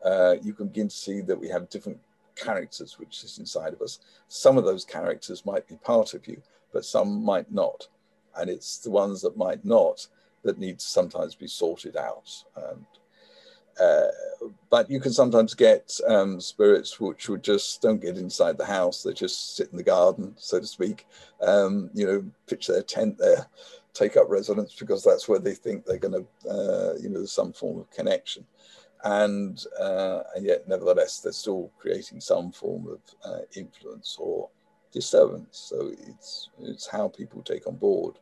uh, you can begin to see that we have different characters which is inside of us. Some of those characters might be part of you, but some might not. And it's the ones that might not that need to sometimes be sorted out. And, but you can sometimes get um, spirits which would just don't get inside the house. They just sit in the garden, so to speak. Um, you know, pitch their tent there, take up residence because that's where they think they're going to, uh, you know, some form of connection. And, uh, and yet, nevertheless, they're still creating some form of uh, influence or disturbance. So it's, it's how people take on board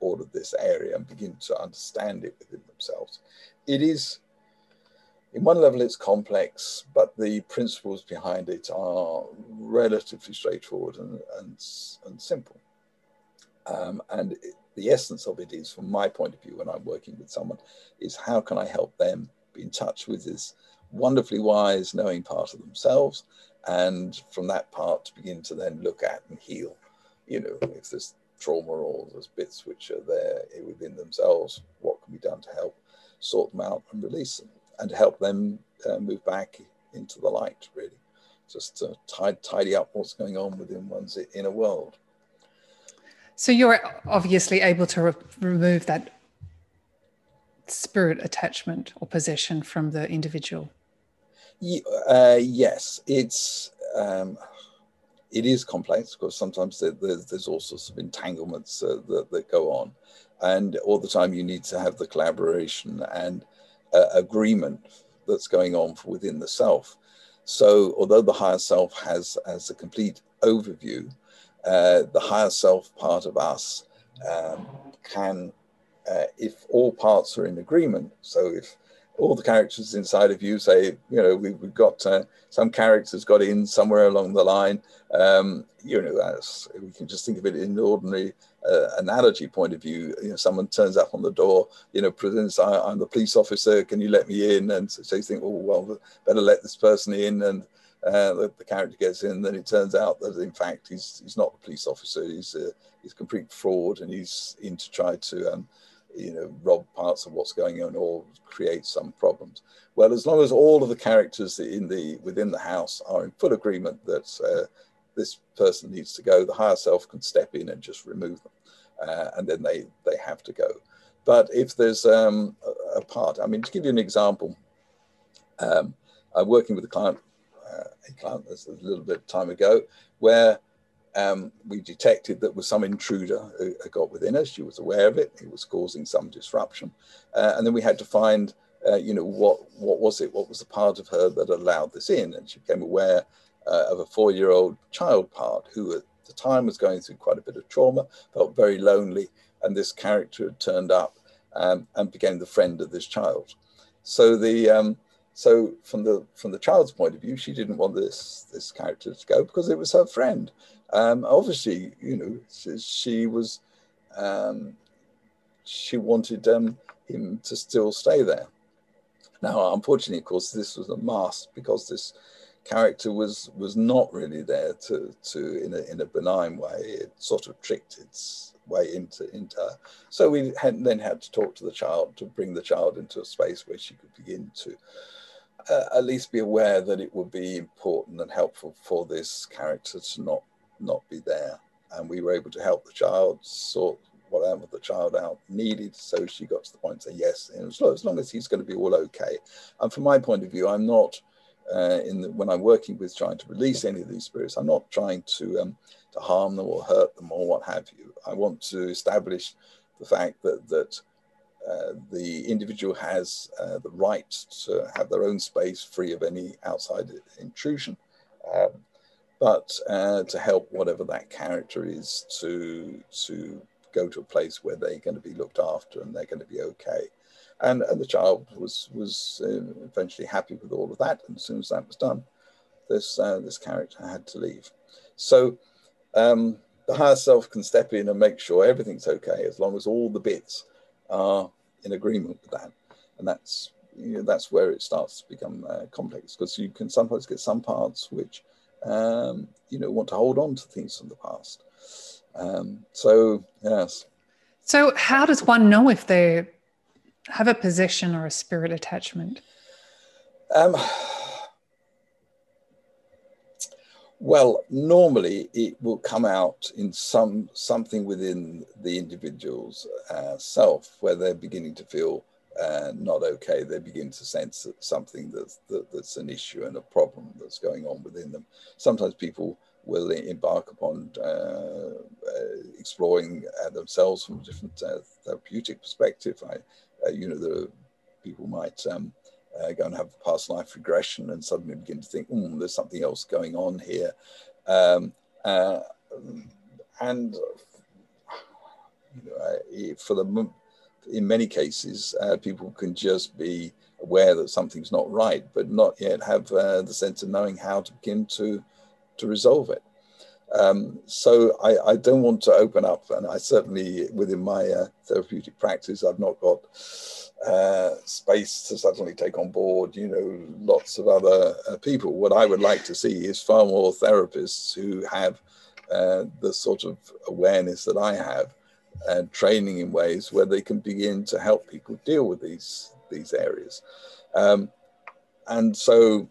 all of this area and begin to understand it within themselves. It is, in one level, it's complex, but the principles behind it are relatively straightforward and, and, and simple. Um, and it, the essence of it is, from my point of view, when I'm working with someone, is how can I help them be in touch with this wonderfully wise, knowing part of themselves, and from that part to begin to then look at and heal. You know, if there's trauma or there's bits which are there within themselves, what can be done to help sort them out and release them, and help them uh, move back into the light, really. Just to tidy up what's going on within one's inner world. So you're obviously able to re- remove that spirit attachment or possession from the individual. Uh, yes, it's um, it is complex because sometimes there's, there's all sorts of entanglements uh, that, that go on, and all the time you need to have the collaboration and uh, agreement that's going on within the self. So, although the higher self has has a complete overview, uh, the higher self part of us um, can, uh, if all parts are in agreement, so if all the characters inside of you say, you know, we, have got uh, some characters got in somewhere along the line, um, you know, as we can just think of it in ordinary uh, analogy point of view. You know, someone turns up on the door, you know, presents, I, am the police officer, can you let me in? And so you think, oh, well, better let this person in. And uh, the, the, character gets in, then it turns out that in fact he's he's not a police officer. He's a, he's a complete fraud, and he's in to try to um, you know rob parts of what's going on or create some problems. Well, as long as all of the characters in the within the house are in full agreement that uh, this person needs to go, the higher self can step in and just remove them, uh, and then they they have to go. But if there's um, a, part, I mean, to give you an example, um, I'm working with a client uh, a client a little bit of time ago where um, we detected that was some intruder who got within us. She was aware of it. It was causing some disruption. Uh, and then we had to find, uh, you know, what, what was it? What was the part of her that allowed this in? And she became aware uh, of a four-year-old child part who at the time was going through quite a bit of trauma, felt very lonely. And this character had turned up um, and became the friend of this child. So the, um, so from the from the child's point of view, she didn't want this this character to go because it was her friend. Um, obviously, you know, she, she was um, she wanted um, him to still stay there. Now, unfortunately, of course, this was a mask because this character was was not really there to to in a in a benign way. It sort of tricked its way into into her. So we had, then had to talk to the child to bring the child into a space where she could begin to uh, at least be aware that it would be important and helpful for this character to not not be there. And we were able to help the child sort whatever the child out needed. So she got to the point to say yes, and as long as he's going to be all okay. And from my point of view, I'm not uh, in the, when I'm working with trying to release any of these spirits, I'm not trying to um, to harm them or hurt them or what have you. I want to establish the fact that that uh, the individual has uh, the right to have their own space free of any outside intrusion, um, but uh, to help whatever that character is to to go to a place where they're going to be looked after and they're going to be okay. And, and the child was was uh, eventually happy with all of that. And as soon as that was done, this uh, this character had to leave. So um, the higher self can step in and make sure everything's okay as long as all the bits are in agreement with that. And that's you know, that's where it starts to become uh, complex because you can sometimes get some parts which um, you know want to hold on to things from the past. Um, so yes. So how does one know if they have a possession or a spirit attachment? Um, well, normally it will come out in some something within the individual's uh, self where they're beginning to feel uh, not okay. They begin to sense that something that's, that, that's an issue and a problem that's going on within them. Sometimes people will embark upon uh, uh, exploring uh, themselves from a different uh, therapeutic perspective. I, uh, you know, the people might um, uh, go and have past life regression and suddenly begin to think, mm, there's something else going on here. Um, uh, and you know, for the in many cases, uh, people can just be aware that something's not right, but not yet have uh, the sense of knowing how to begin to to resolve it. Um, so I, I, don't want to open up, and I certainly within my uh, therapeutic practice, I've not got uh, space to suddenly take on board, you know, lots of other uh, people. What I would like to see is far more therapists who have uh, the sort of awareness that I have, and training in ways where they can begin to help people deal with these these areas. Um, and so,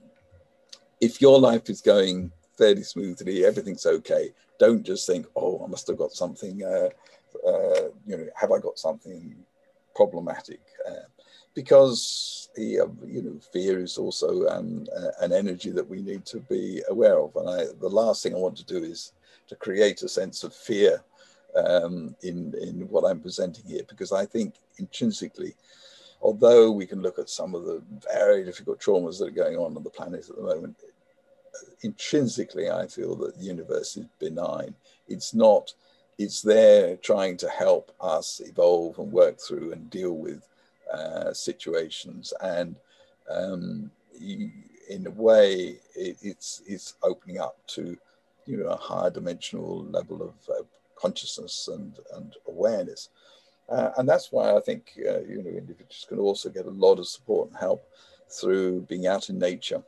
if your life is going fairly smoothly, everything's okay. Don't just think, oh, I must have got something, uh, uh, you know, have I got something problematic? Uh, because the, uh, you know, fear is also um, an energy that we need to be aware of. And I, the last thing I want to do is to create a sense of fear um, in, in what I'm presenting here, because I think intrinsically, although we can look at some of the very difficult traumas that are going on on the planet at the moment, intrinsically, I feel that the universe is benign. It's not, it's there trying to help us evolve and work through and deal with uh, situations. And um, in a way, it, it's, it's opening up to you know, a higher dimensional level of uh, consciousness and, and awareness. Uh, and that's why I think uh, you know individuals can also get a lot of support and help through being out in nature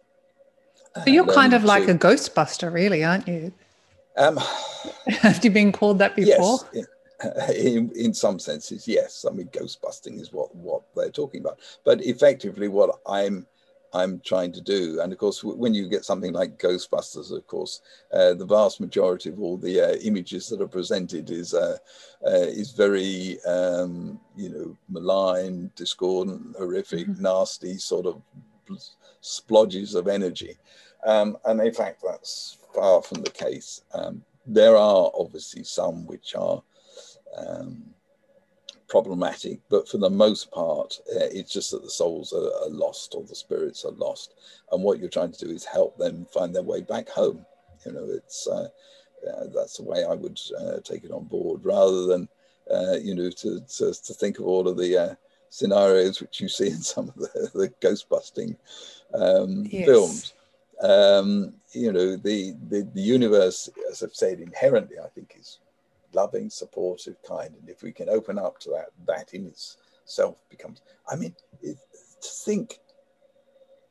so you're kind of like a Ghostbuster, really, aren't you? Um, Have you been called that before? Yes, in, in some senses, yes. I mean, ghostbusting is what what they're talking about. But effectively, what I'm I'm trying to do, and of course, when you get something like Ghostbusters, of course, uh, the vast majority of all the uh, images that are presented is uh, uh is very um, you know malign, discordant, horrific, mm-hmm. nasty sort of splodges of energy. Um, and in fact, that's far from the case. Um, there are obviously some which are um, problematic, but for the most part, uh, it's just that the souls are, are, lost or the spirits are lost. And what you're trying to do is help them find their way back home. You know, it's uh, uh, that's the way I would uh, take it on board rather than, uh, you know, to, to, to, think of all of the uh, scenarios which you see in some of the, the ghost busting um, yes. films. Um, you know, the, the, the universe, as I've said, inherently, I think, is loving, supportive, kind. And if we can open up to that, that in itself becomes, I mean, it, to think,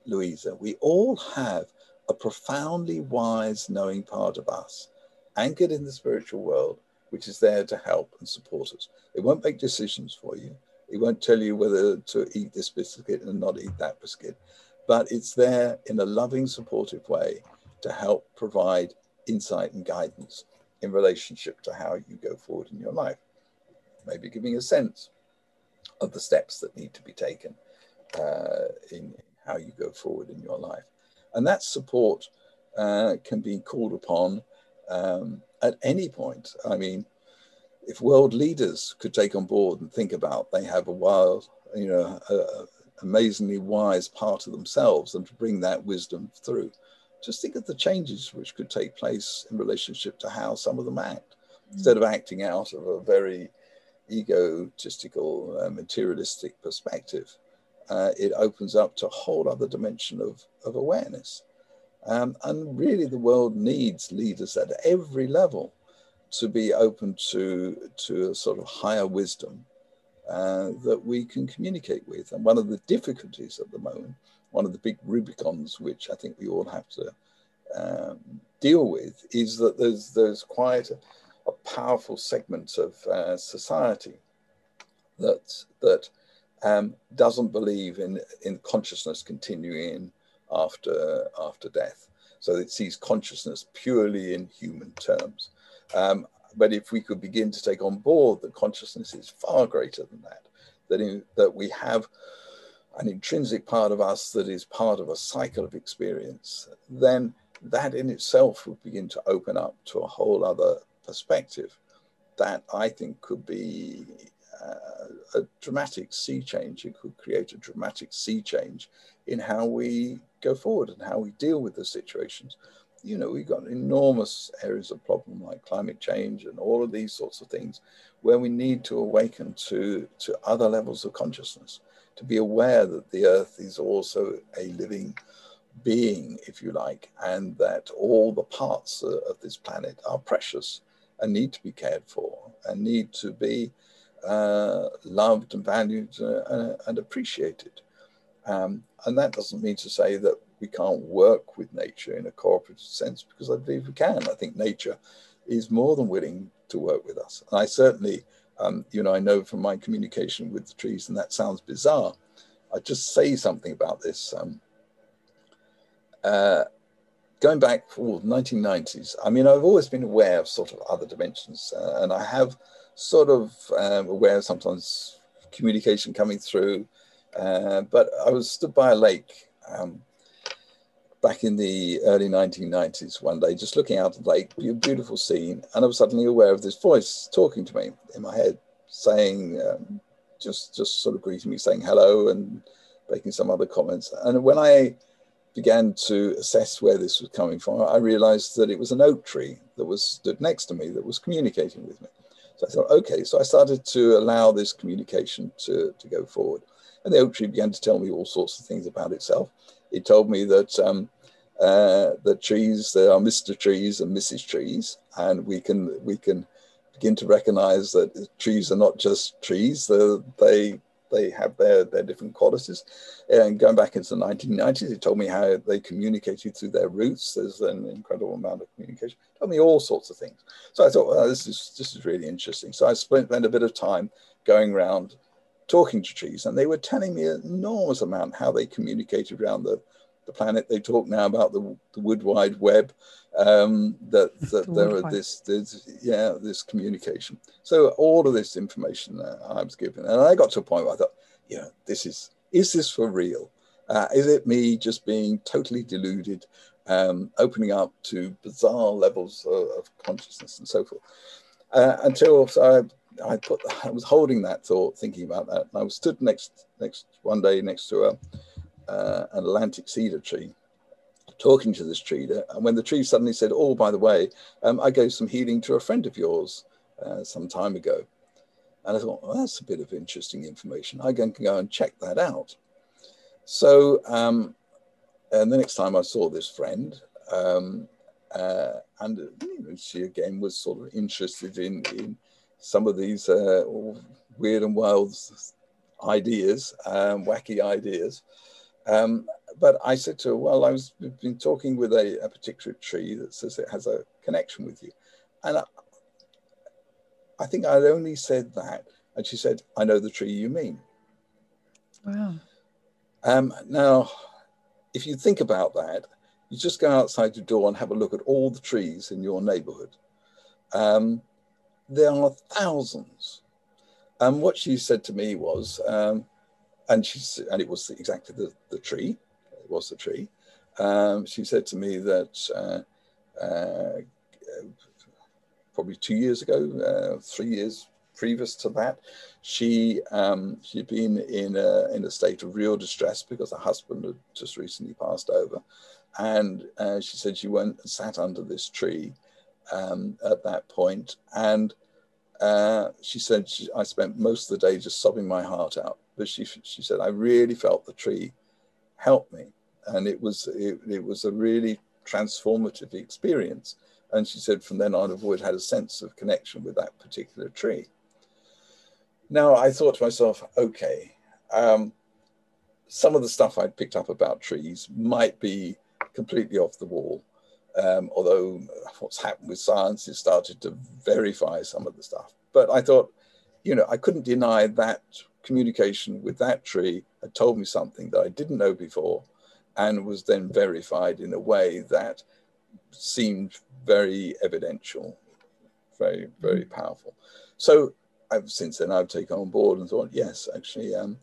Louisa, we all have a profoundly wise, knowing part of us anchored in the spiritual world, which is there to help and support us. It won't make decisions for you. It won't tell you whether to eat this biscuit and not eat that biscuit but it's there in a loving, supportive way to help provide insight and guidance in relationship to how you go forward in your life. Maybe giving a sense of the steps that need to be taken uh, in how you go forward in your life. And that support uh, can be called upon um, at any point. I mean, if world leaders could take on board and think about they have a wild, you know, a, a amazingly wise part of themselves and to bring that wisdom through. Just think of the changes which could take place in relationship to how some of them act. Mm. Instead of acting out of a very egotistical, uh, materialistic perspective, uh, it opens up to a whole other dimension of, of awareness. Um, and really, the world needs leaders at every level to be open to, to a sort of higher wisdom uh, that we can communicate with. And one of the difficulties at the moment, one of the big Rubicons, which I think we all have to um, deal with, is that there's, there's quite a, a powerful segment of uh, society that, that um, doesn't believe in, in consciousness continuing after, after death. So it sees consciousness purely in human terms. Um, but if we could begin to take on board that consciousness is far greater than that, that, in, that we have an intrinsic part of us that is part of a cycle of experience, then that in itself would begin to open up to a whole other perspective that I think could be uh, a dramatic sea change. It could create a dramatic sea change in how we go forward and how we deal with the situations you know, we've got enormous areas of problem like climate change and all of these sorts of things where we need to awaken to, to other levels of consciousness, to be aware that the earth is also a living being, if you like, and that all the parts of this planet are precious and need to be cared for and need to be uh, loved and valued uh, and appreciated. Um, and that doesn't mean to say that we can't work with nature in a cooperative sense because I believe we can. I think nature is more than willing to work with us. And I certainly, um, you know, I know from my communication with the trees, and that sounds bizarre. I just say something about this. Um, uh, going back for 1990s, I mean, I've always been aware of sort of other dimensions, uh, and I have sort of um, aware sometimes communication coming through. Uh, but I was stood by a lake um, back in the early 1990s one day, just looking out at the lake, a beautiful scene, and I was suddenly aware of this voice talking to me in my head, saying, um, just just sort of greeting me, saying hello and making some other comments. And when I began to assess where this was coming from, I realized that it was an oak tree that was stood next to me that was communicating with me. So I thought, okay, so I started to allow this communication to, to go forward. And the oak tree began to tell me all sorts of things about itself he told me that um, uh, the trees there are Mr. Trees and Mrs. Trees, and we can we can begin to recognise that trees are not just trees; they they have their, their different qualities. And going back into the 1990s, he told me how they communicated through their roots. There's an incredible amount of communication. He told me all sorts of things. So I thought, well, this is this is really interesting. So I spent, spent a bit of time going around talking to trees, and they were telling me an enormous amount how they communicated around the, the planet. They talk now about the, the wood wide web, um, that, that the there are this, this, yeah, this communication. So all of this information uh, I was given, and I got to a point where I thought, yeah, this is, is this for real? Uh, is it me just being totally deluded, um, opening up to bizarre levels of, of consciousness and so forth? Uh, until so I put I was holding that thought, thinking about that. And I was stood next next one day next to a uh, an Atlantic cedar tree, talking to this tree. And when the tree suddenly said, "Oh, by the way, um, I gave some healing to a friend of yours uh, some time ago," and I thought, well, that's a bit of interesting information. I can go and check that out. So, um, and the next time I saw this friend. Um, uh, and you know, she again was sort of interested in, in some of these uh, weird and wild ideas, um, wacky ideas. Um, but I said to her, well, I was been talking with a, a, particular tree that says it has a connection with you. And I, I think I'd only said that. And she said, I know the tree you mean. Wow. Um, now, if you think about that, you just go outside your door and have a look at all the trees in your neighborhood. Um, there are thousands. And what she said to me was, um, and she and it was exactly the, the tree, it was the tree. Um, she said to me that uh, uh, probably two years ago, uh, three years previous to that, she um, she'd been in a, in a state of real distress because her husband had just recently passed over, and uh, she said she went and sat under this tree um, at that point, and uh, she said she, I spent most of the day just sobbing my heart out. But she she said I really felt the tree help me, and it was it, it was a really transformative experience. And she said from then on, I've always had a sense of connection with that particular tree. Now I thought to myself, okay, um, some of the stuff I'd picked up about trees might be completely off the wall. Um, although what's happened with science is started to verify some of the stuff. But I thought, you know, I couldn't deny that communication with that tree had told me something that I didn't know before and was then verified in a way that seemed very evidential, very, very powerful. So I've since then I've taken on board and thought, yes, actually, um,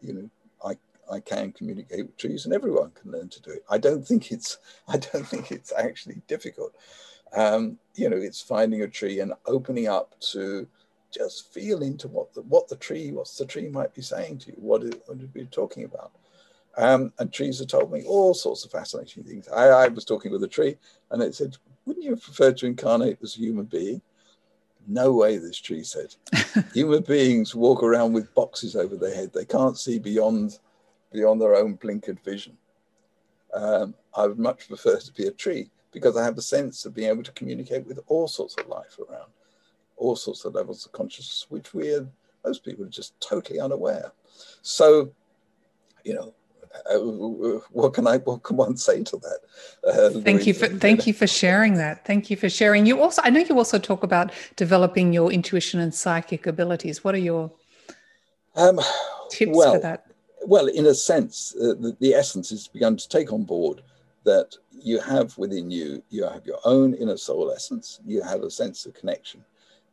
you know, I can communicate with trees, and everyone can learn to do it. I don't think it's I don't think it's actually difficult. Um, you know, it's finding a tree and opening up to just feel into what the what the tree, what's the tree might be saying to you, what it, what it be talking about. Um, and trees have told me all sorts of fascinating things. I, I was talking with a tree, and it said, "Wouldn't you prefer to incarnate as a human being?" No way, this tree said. Human beings walk around with boxes over their head. They can't see beyond, beyond their own blinkered vision. Um, I would much prefer to be a tree because I have a sense of being able to communicate with all sorts of life around, all sorts of levels of consciousness, which we are, most people are just totally unaware. So, you know, uh, what can I what can one say to that? Uh, thank you for thank you for sharing that. Thank you for sharing. You also I know you also talk about developing your intuition and psychic abilities. What are your um, tips well, for that? Well, in a sense, uh, the, the essence is begun to take on board that you have within you, you have your own inner soul essence. You have a sense of connection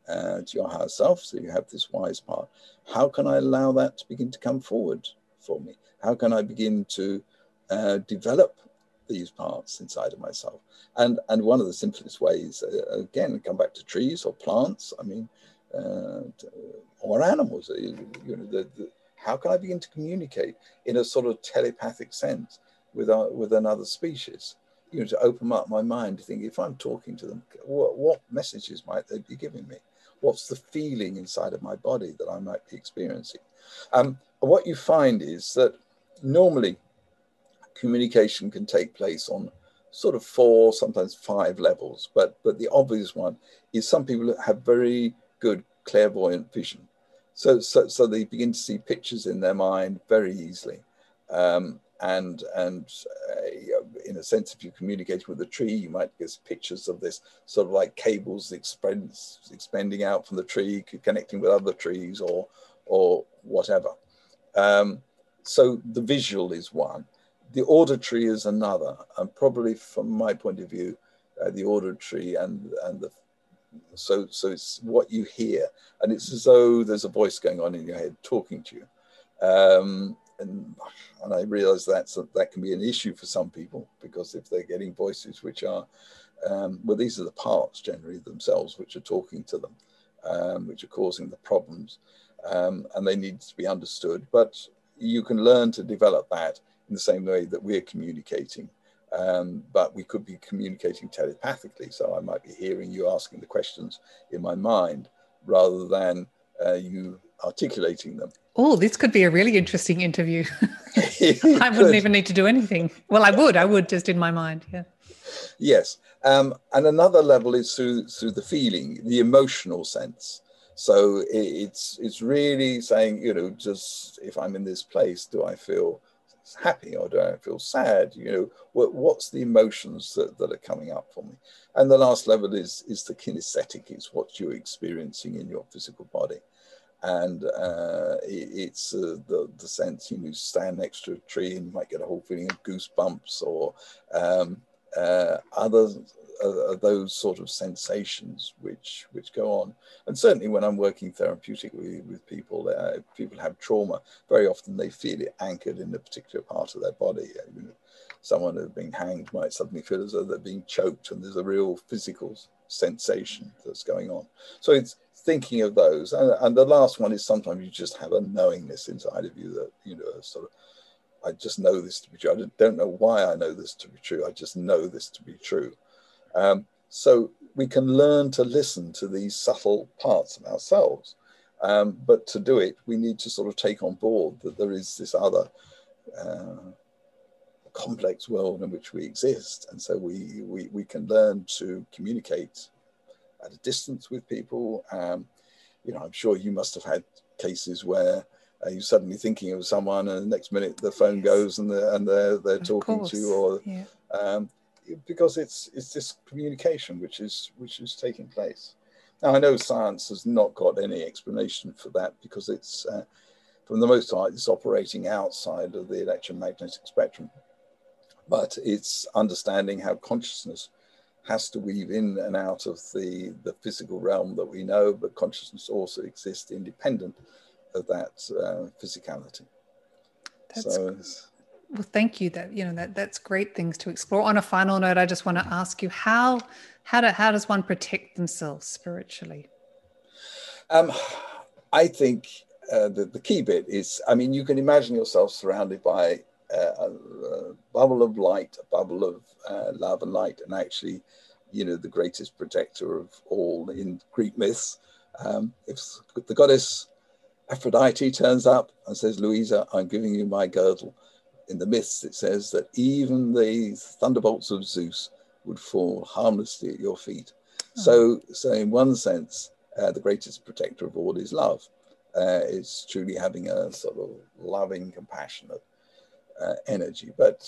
uh, to your higher self. So you have this wise part. How can I allow that to begin to come forward for me? How can I begin to uh, develop these parts inside of myself? And and one of the simplest ways, uh, again, come back to trees or plants. I mean, uh, or animals. Uh, you know, the, the, how can I begin to communicate in a sort of telepathic sense with our, with another species? You know, to open up my mind to think if I'm talking to them, what, what messages might they be giving me? What's the feeling inside of my body that I might be experiencing? Um, what you find is that normally communication can take place on sort of four, sometimes five levels. But but the obvious one is some people have very good clairvoyant vision. So so, so they begin to see pictures in their mind very easily. Um, and and uh, in a sense, if you communicate with a tree, you might get pictures of this sort of like cables expanding out from the tree, connecting with other trees or or whatever. Um, so the visual is one. The auditory is another, and probably from my point of view, uh, the auditory and and the so so it's what you hear, and it's as though there's a voice going on in your head talking to you. Um, and and I realise that's that can be an issue for some people because if they're getting voices which are um, well, these are the parts generally themselves which are talking to them, um, which are causing the problems, um, and they need to be understood. But you can learn to develop that in the same way that we're communicating. Um, but we could be communicating telepathically. So I might be hearing you asking the questions in my mind rather than uh, you articulating them. Oh, this could be a really interesting interview. I wouldn't even need to do anything. Well, I would. I would just in my mind. Yeah. Yes. Um, and another level is through through the feeling, the emotional sense. So it's it's really saying, you know, just if I'm in this place, do I feel happy or do I feel sad? You know, what, what's the emotions that, that are coming up for me? And the last level is is the kinesthetic, it's what you're experiencing in your physical body. and uh, it, it's uh, the the sense you know stand next to a tree and you might get a whole feeling of goosebumps or um, uh, other uh, those sort of sensations which which go on. And certainly when I'm working therapeutically with people, uh, people have trauma. Very often they feel it anchored in a particular part of their body. You know, someone who's been hanged might suddenly feel as though they're being choked, and there's a real physical sensation that's going on. So it's thinking of those. And, and, the last one is sometimes you just have a knowingness inside of you that, you know, sort of, I just know this to be true. I don't know why I know this to be true. I just know this to be true. Um, so we can learn to listen to these subtle parts of ourselves. Um, but to do it, we need to sort of take on board that there is this other uh, complex world in which we exist. And so we, we, we can learn to communicate at a distance with people. Um, you know, I'm sure you must have had cases where uh, you're suddenly thinking of someone, and the next minute the phone yes. goes and they're and they're they're of talking course. to you, or yeah. um, because it's it's this communication which is which is taking place. Now I know science has not got any explanation for that because it's uh, from the most part it's operating outside of the electromagnetic spectrum, but it's understanding how consciousness has to weave in and out of the, the physical realm that we know, but consciousness also exists independent of that uh, physicality. That's, so, well, thank you. That you know that that's great things to explore. On a final note, I just want to ask you how how do, how does one protect themselves spiritually? Um, I think uh, the, the key bit is, I mean, you can imagine yourself surrounded by a, a bubble of light, a bubble of uh, love and light, and actually, you know, the greatest protector of all in Greek myths. Um, if the goddess Aphrodite turns up and says, Louisa, I'm giving you my girdle, in the myths it says that even the thunderbolts of Zeus would fall harmlessly at your feet. Oh. So, so in one sense, uh, the greatest protector of all is love. Uh, it's truly having a sort of loving, compassionate uh, energy, but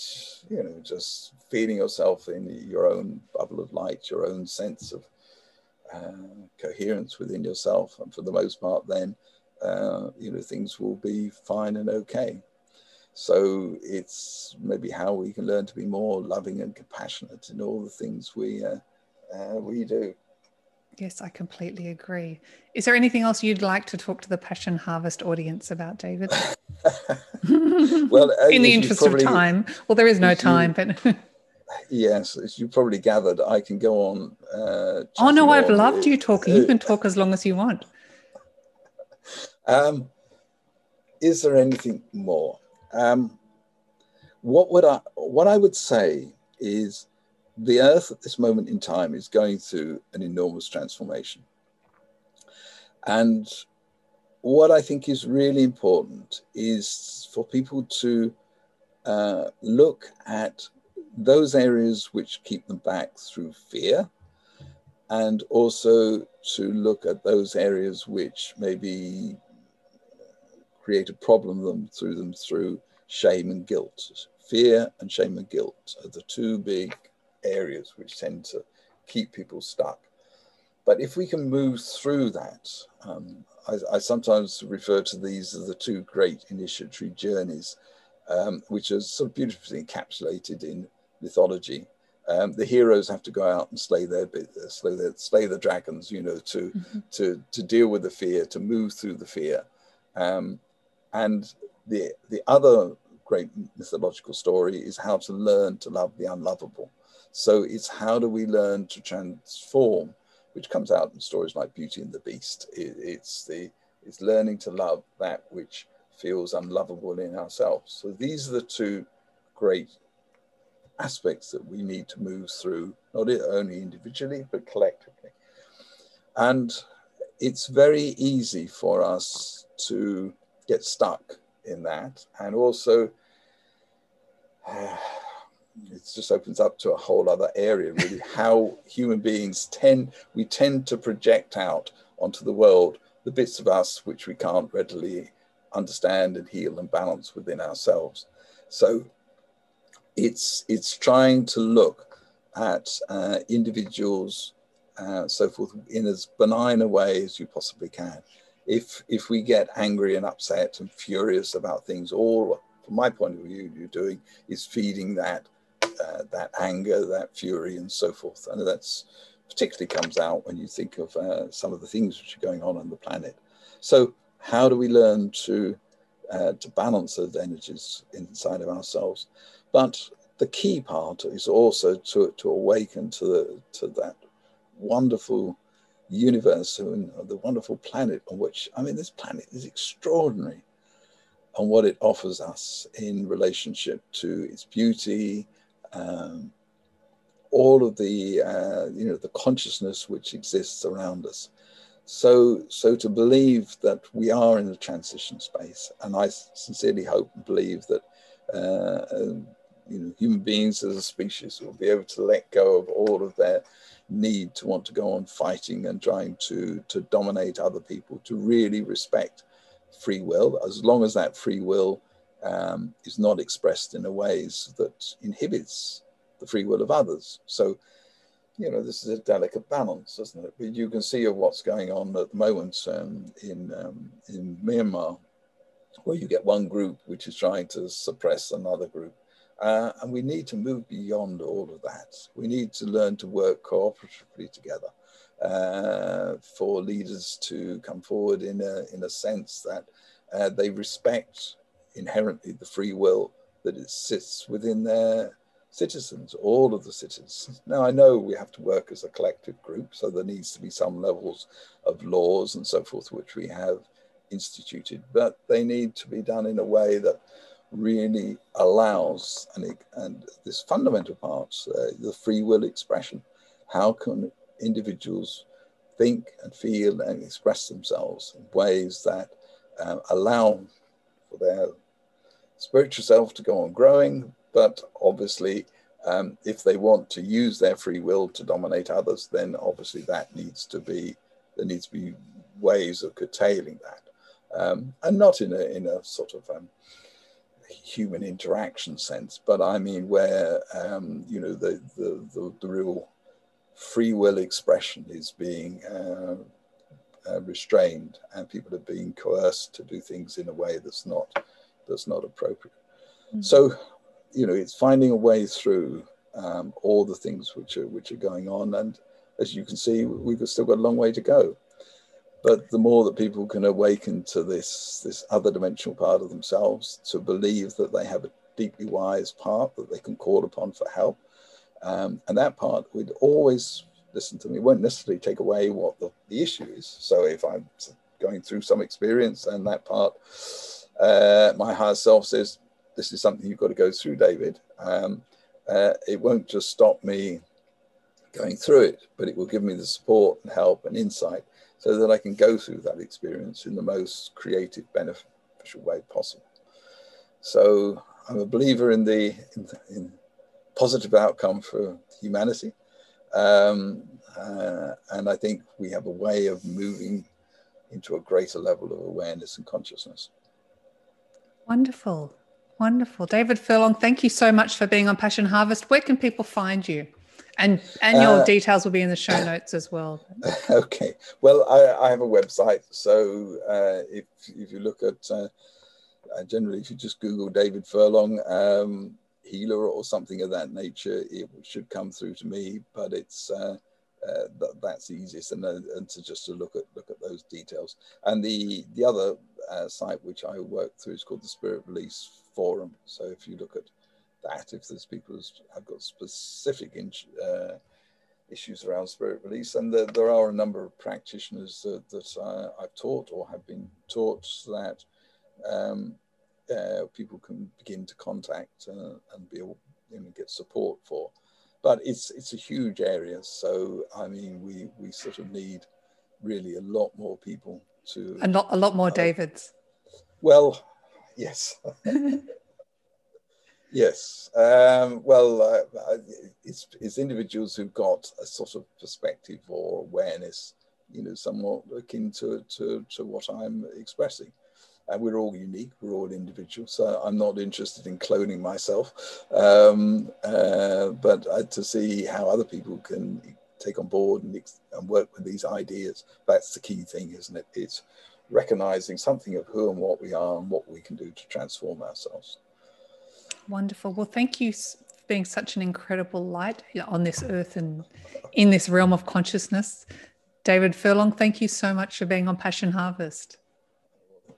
you know, just feeling yourself in your own bubble of light, your own sense of uh, coherence within yourself, and for the most part, then uh, you know things will be fine and okay. So it's maybe how we can learn to be more loving and compassionate in all the things we uh, uh, we do. Yes, I completely agree. Is there anything else you'd like to talk to the Passion Harvest audience about, David? well, in the interest probably, of time. Well, there is no time, you, but. yes, as you probably gathered, I can go on. Uh, oh no, I've loved you talking. You can talk as long as you want. Um, is there anything more? Um, what would I? What I would say is the earth at this moment in time is going through an enormous transformation. And what I think is really important is for people to uh, look at those areas which keep them back through fear, and also to look at those areas which maybe create a problem them through them through shame and guilt. Fear and shame and guilt are the two big areas which tend to keep people stuck. But if we can move through that, um, I, I, sometimes refer to these as the two great initiatory journeys, um, which are sort of beautifully encapsulated in mythology. Um, the heroes have to go out and slay their, slay their, slay the dragons, you know, to, mm-hmm. to, to deal with the fear, to move through the fear. Um, and the, the other great mythological story is how to learn to love the unlovable. So it's how do we learn to transform, which comes out in stories like Beauty and the Beast. It, it's the it's learning to love that which feels unlovable in ourselves. So these are the two great aspects that we need to move through, not only individually, but collectively. And it's very easy for us to get stuck in that. And also, uh, it just opens up to a whole other area really how human beings tend we tend to project out onto the world the bits of us which we can't readily understand and heal and balance within ourselves so it's it's trying to look at uh, individuals uh, so forth in as benign a way as you possibly can if if we get angry and upset and furious about things, all from my point of view, you're doing is feeding that uh, that anger, that fury, and so forth. And that's particularly comes out when you think of uh, some of the things which are going on on the planet. So, how do we learn to uh, to balance those energies inside of ourselves? But the key part is also to, to awaken to the to that wonderful universe and the wonderful planet on which I mean this planet is extraordinary on what it offers us in relationship to its beauty, um, all of the uh, you know the consciousness which exists around us. So so to believe that we are in a transition space, and I sincerely hope and believe that. Uh, you know, human beings as a species will be able to let go of all of their need to want to go on fighting and trying to to dominate other people, to really respect free will, as long as that free will um, is not expressed in a ways that inhibits the free will of others. So, you know, this is a delicate balance, isn't it? But you can see what's going on at the moment um, in um, in Myanmar, where you get one group which is trying to suppress another group uh, and we need to move beyond all of that. We need to learn to work cooperatively together uh, for leaders to come forward in a, in a sense that uh, they respect inherently the free will that it sits within their citizens, all of the citizens. Now, I know we have to work as a collective group, so there needs to be some levels of laws and so forth, which we have instituted, but they need to be done in a way that really allows, and, and this fundamental part, uh, the free will expression. How can individuals think and feel and express themselves in ways that uh, allow for their spiritual self to go on growing, but obviously, um, if they want to use their free will to dominate others, then obviously that needs to be there needs to be ways of curtailing that, um, and not in a in a sort of um, human interaction sense, but I mean where um, you know the, the, the the real free will expression is being uh, uh, restrained, and people are being coerced to do things in a way that's not that's not appropriate. Mm-hmm. So, you know, it's finding a way through um, all the things which are which are going on, and as you can see, we've still got a long way to go. But the more that people can awaken to this, this other dimensional part of themselves, to believe that they have a deeply wise part that they can call upon for help, um, and that part would always listen to me, won't necessarily take away what the, the issue is. So if I'm going through some experience and that part, uh, my higher self says, this is something you've got to go through, David. Um, uh, it won't just stop me going through it, but it will give me the support and help and insight so that I can go through that experience in the most creative, beneficial way possible. So I'm a believer in the in, in positive outcome for humanity, um, uh, and I think we have a way of moving into a greater level of awareness and consciousness. Wonderful. Wonderful. David Furlong, thank you so much for being on Passion Harvest. Where can people find you? And and your uh, details will be in the show notes as well. Okay. Well, I, I have a website, so uh, if if you look at uh, uh, generally, if you just Google David Furlong um, healer or something of that nature, it should come through to me. But it's uh, uh, that, that's easiest, and, and to just to look at look at those details. And the the other site which I work through is called the Spirit Release Forum. So if you look at that if there's people who have got specific uh, issues around spirit release. And there, there, are a number of practitioners that, that uh, I've taught or have been taught that um, uh, people can begin to contact uh, and be able you know, get support for. But it's it's a huge area, so I mean, we we sort of need really a lot more people to a lot a lot more Davids. Well, yes. Yes. Um, well, uh, it's, it's individuals who've got a sort of perspective or awareness, you know, somewhat akin to, to, to what I'm expressing. And we're all unique, we're all individuals. So I'm not interested in cloning myself, um, uh, but uh, to see how other people can take on board and, and work with these ideas. That's the key thing, isn't it? It's recognizing something of who and what we are and what we can do to transform ourselves. Wonderful. Well, thank you for being such an incredible light on this earth and in this realm of consciousness. David Furlong, thank you so much for being on Passion Harvest.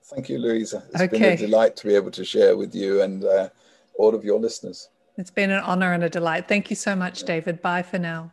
Thank you, Louisa. It's okay. been a delight to be able to share with you and uh, all of your listeners. It's been an honor and a delight. Thank you so much, David. Bye for now.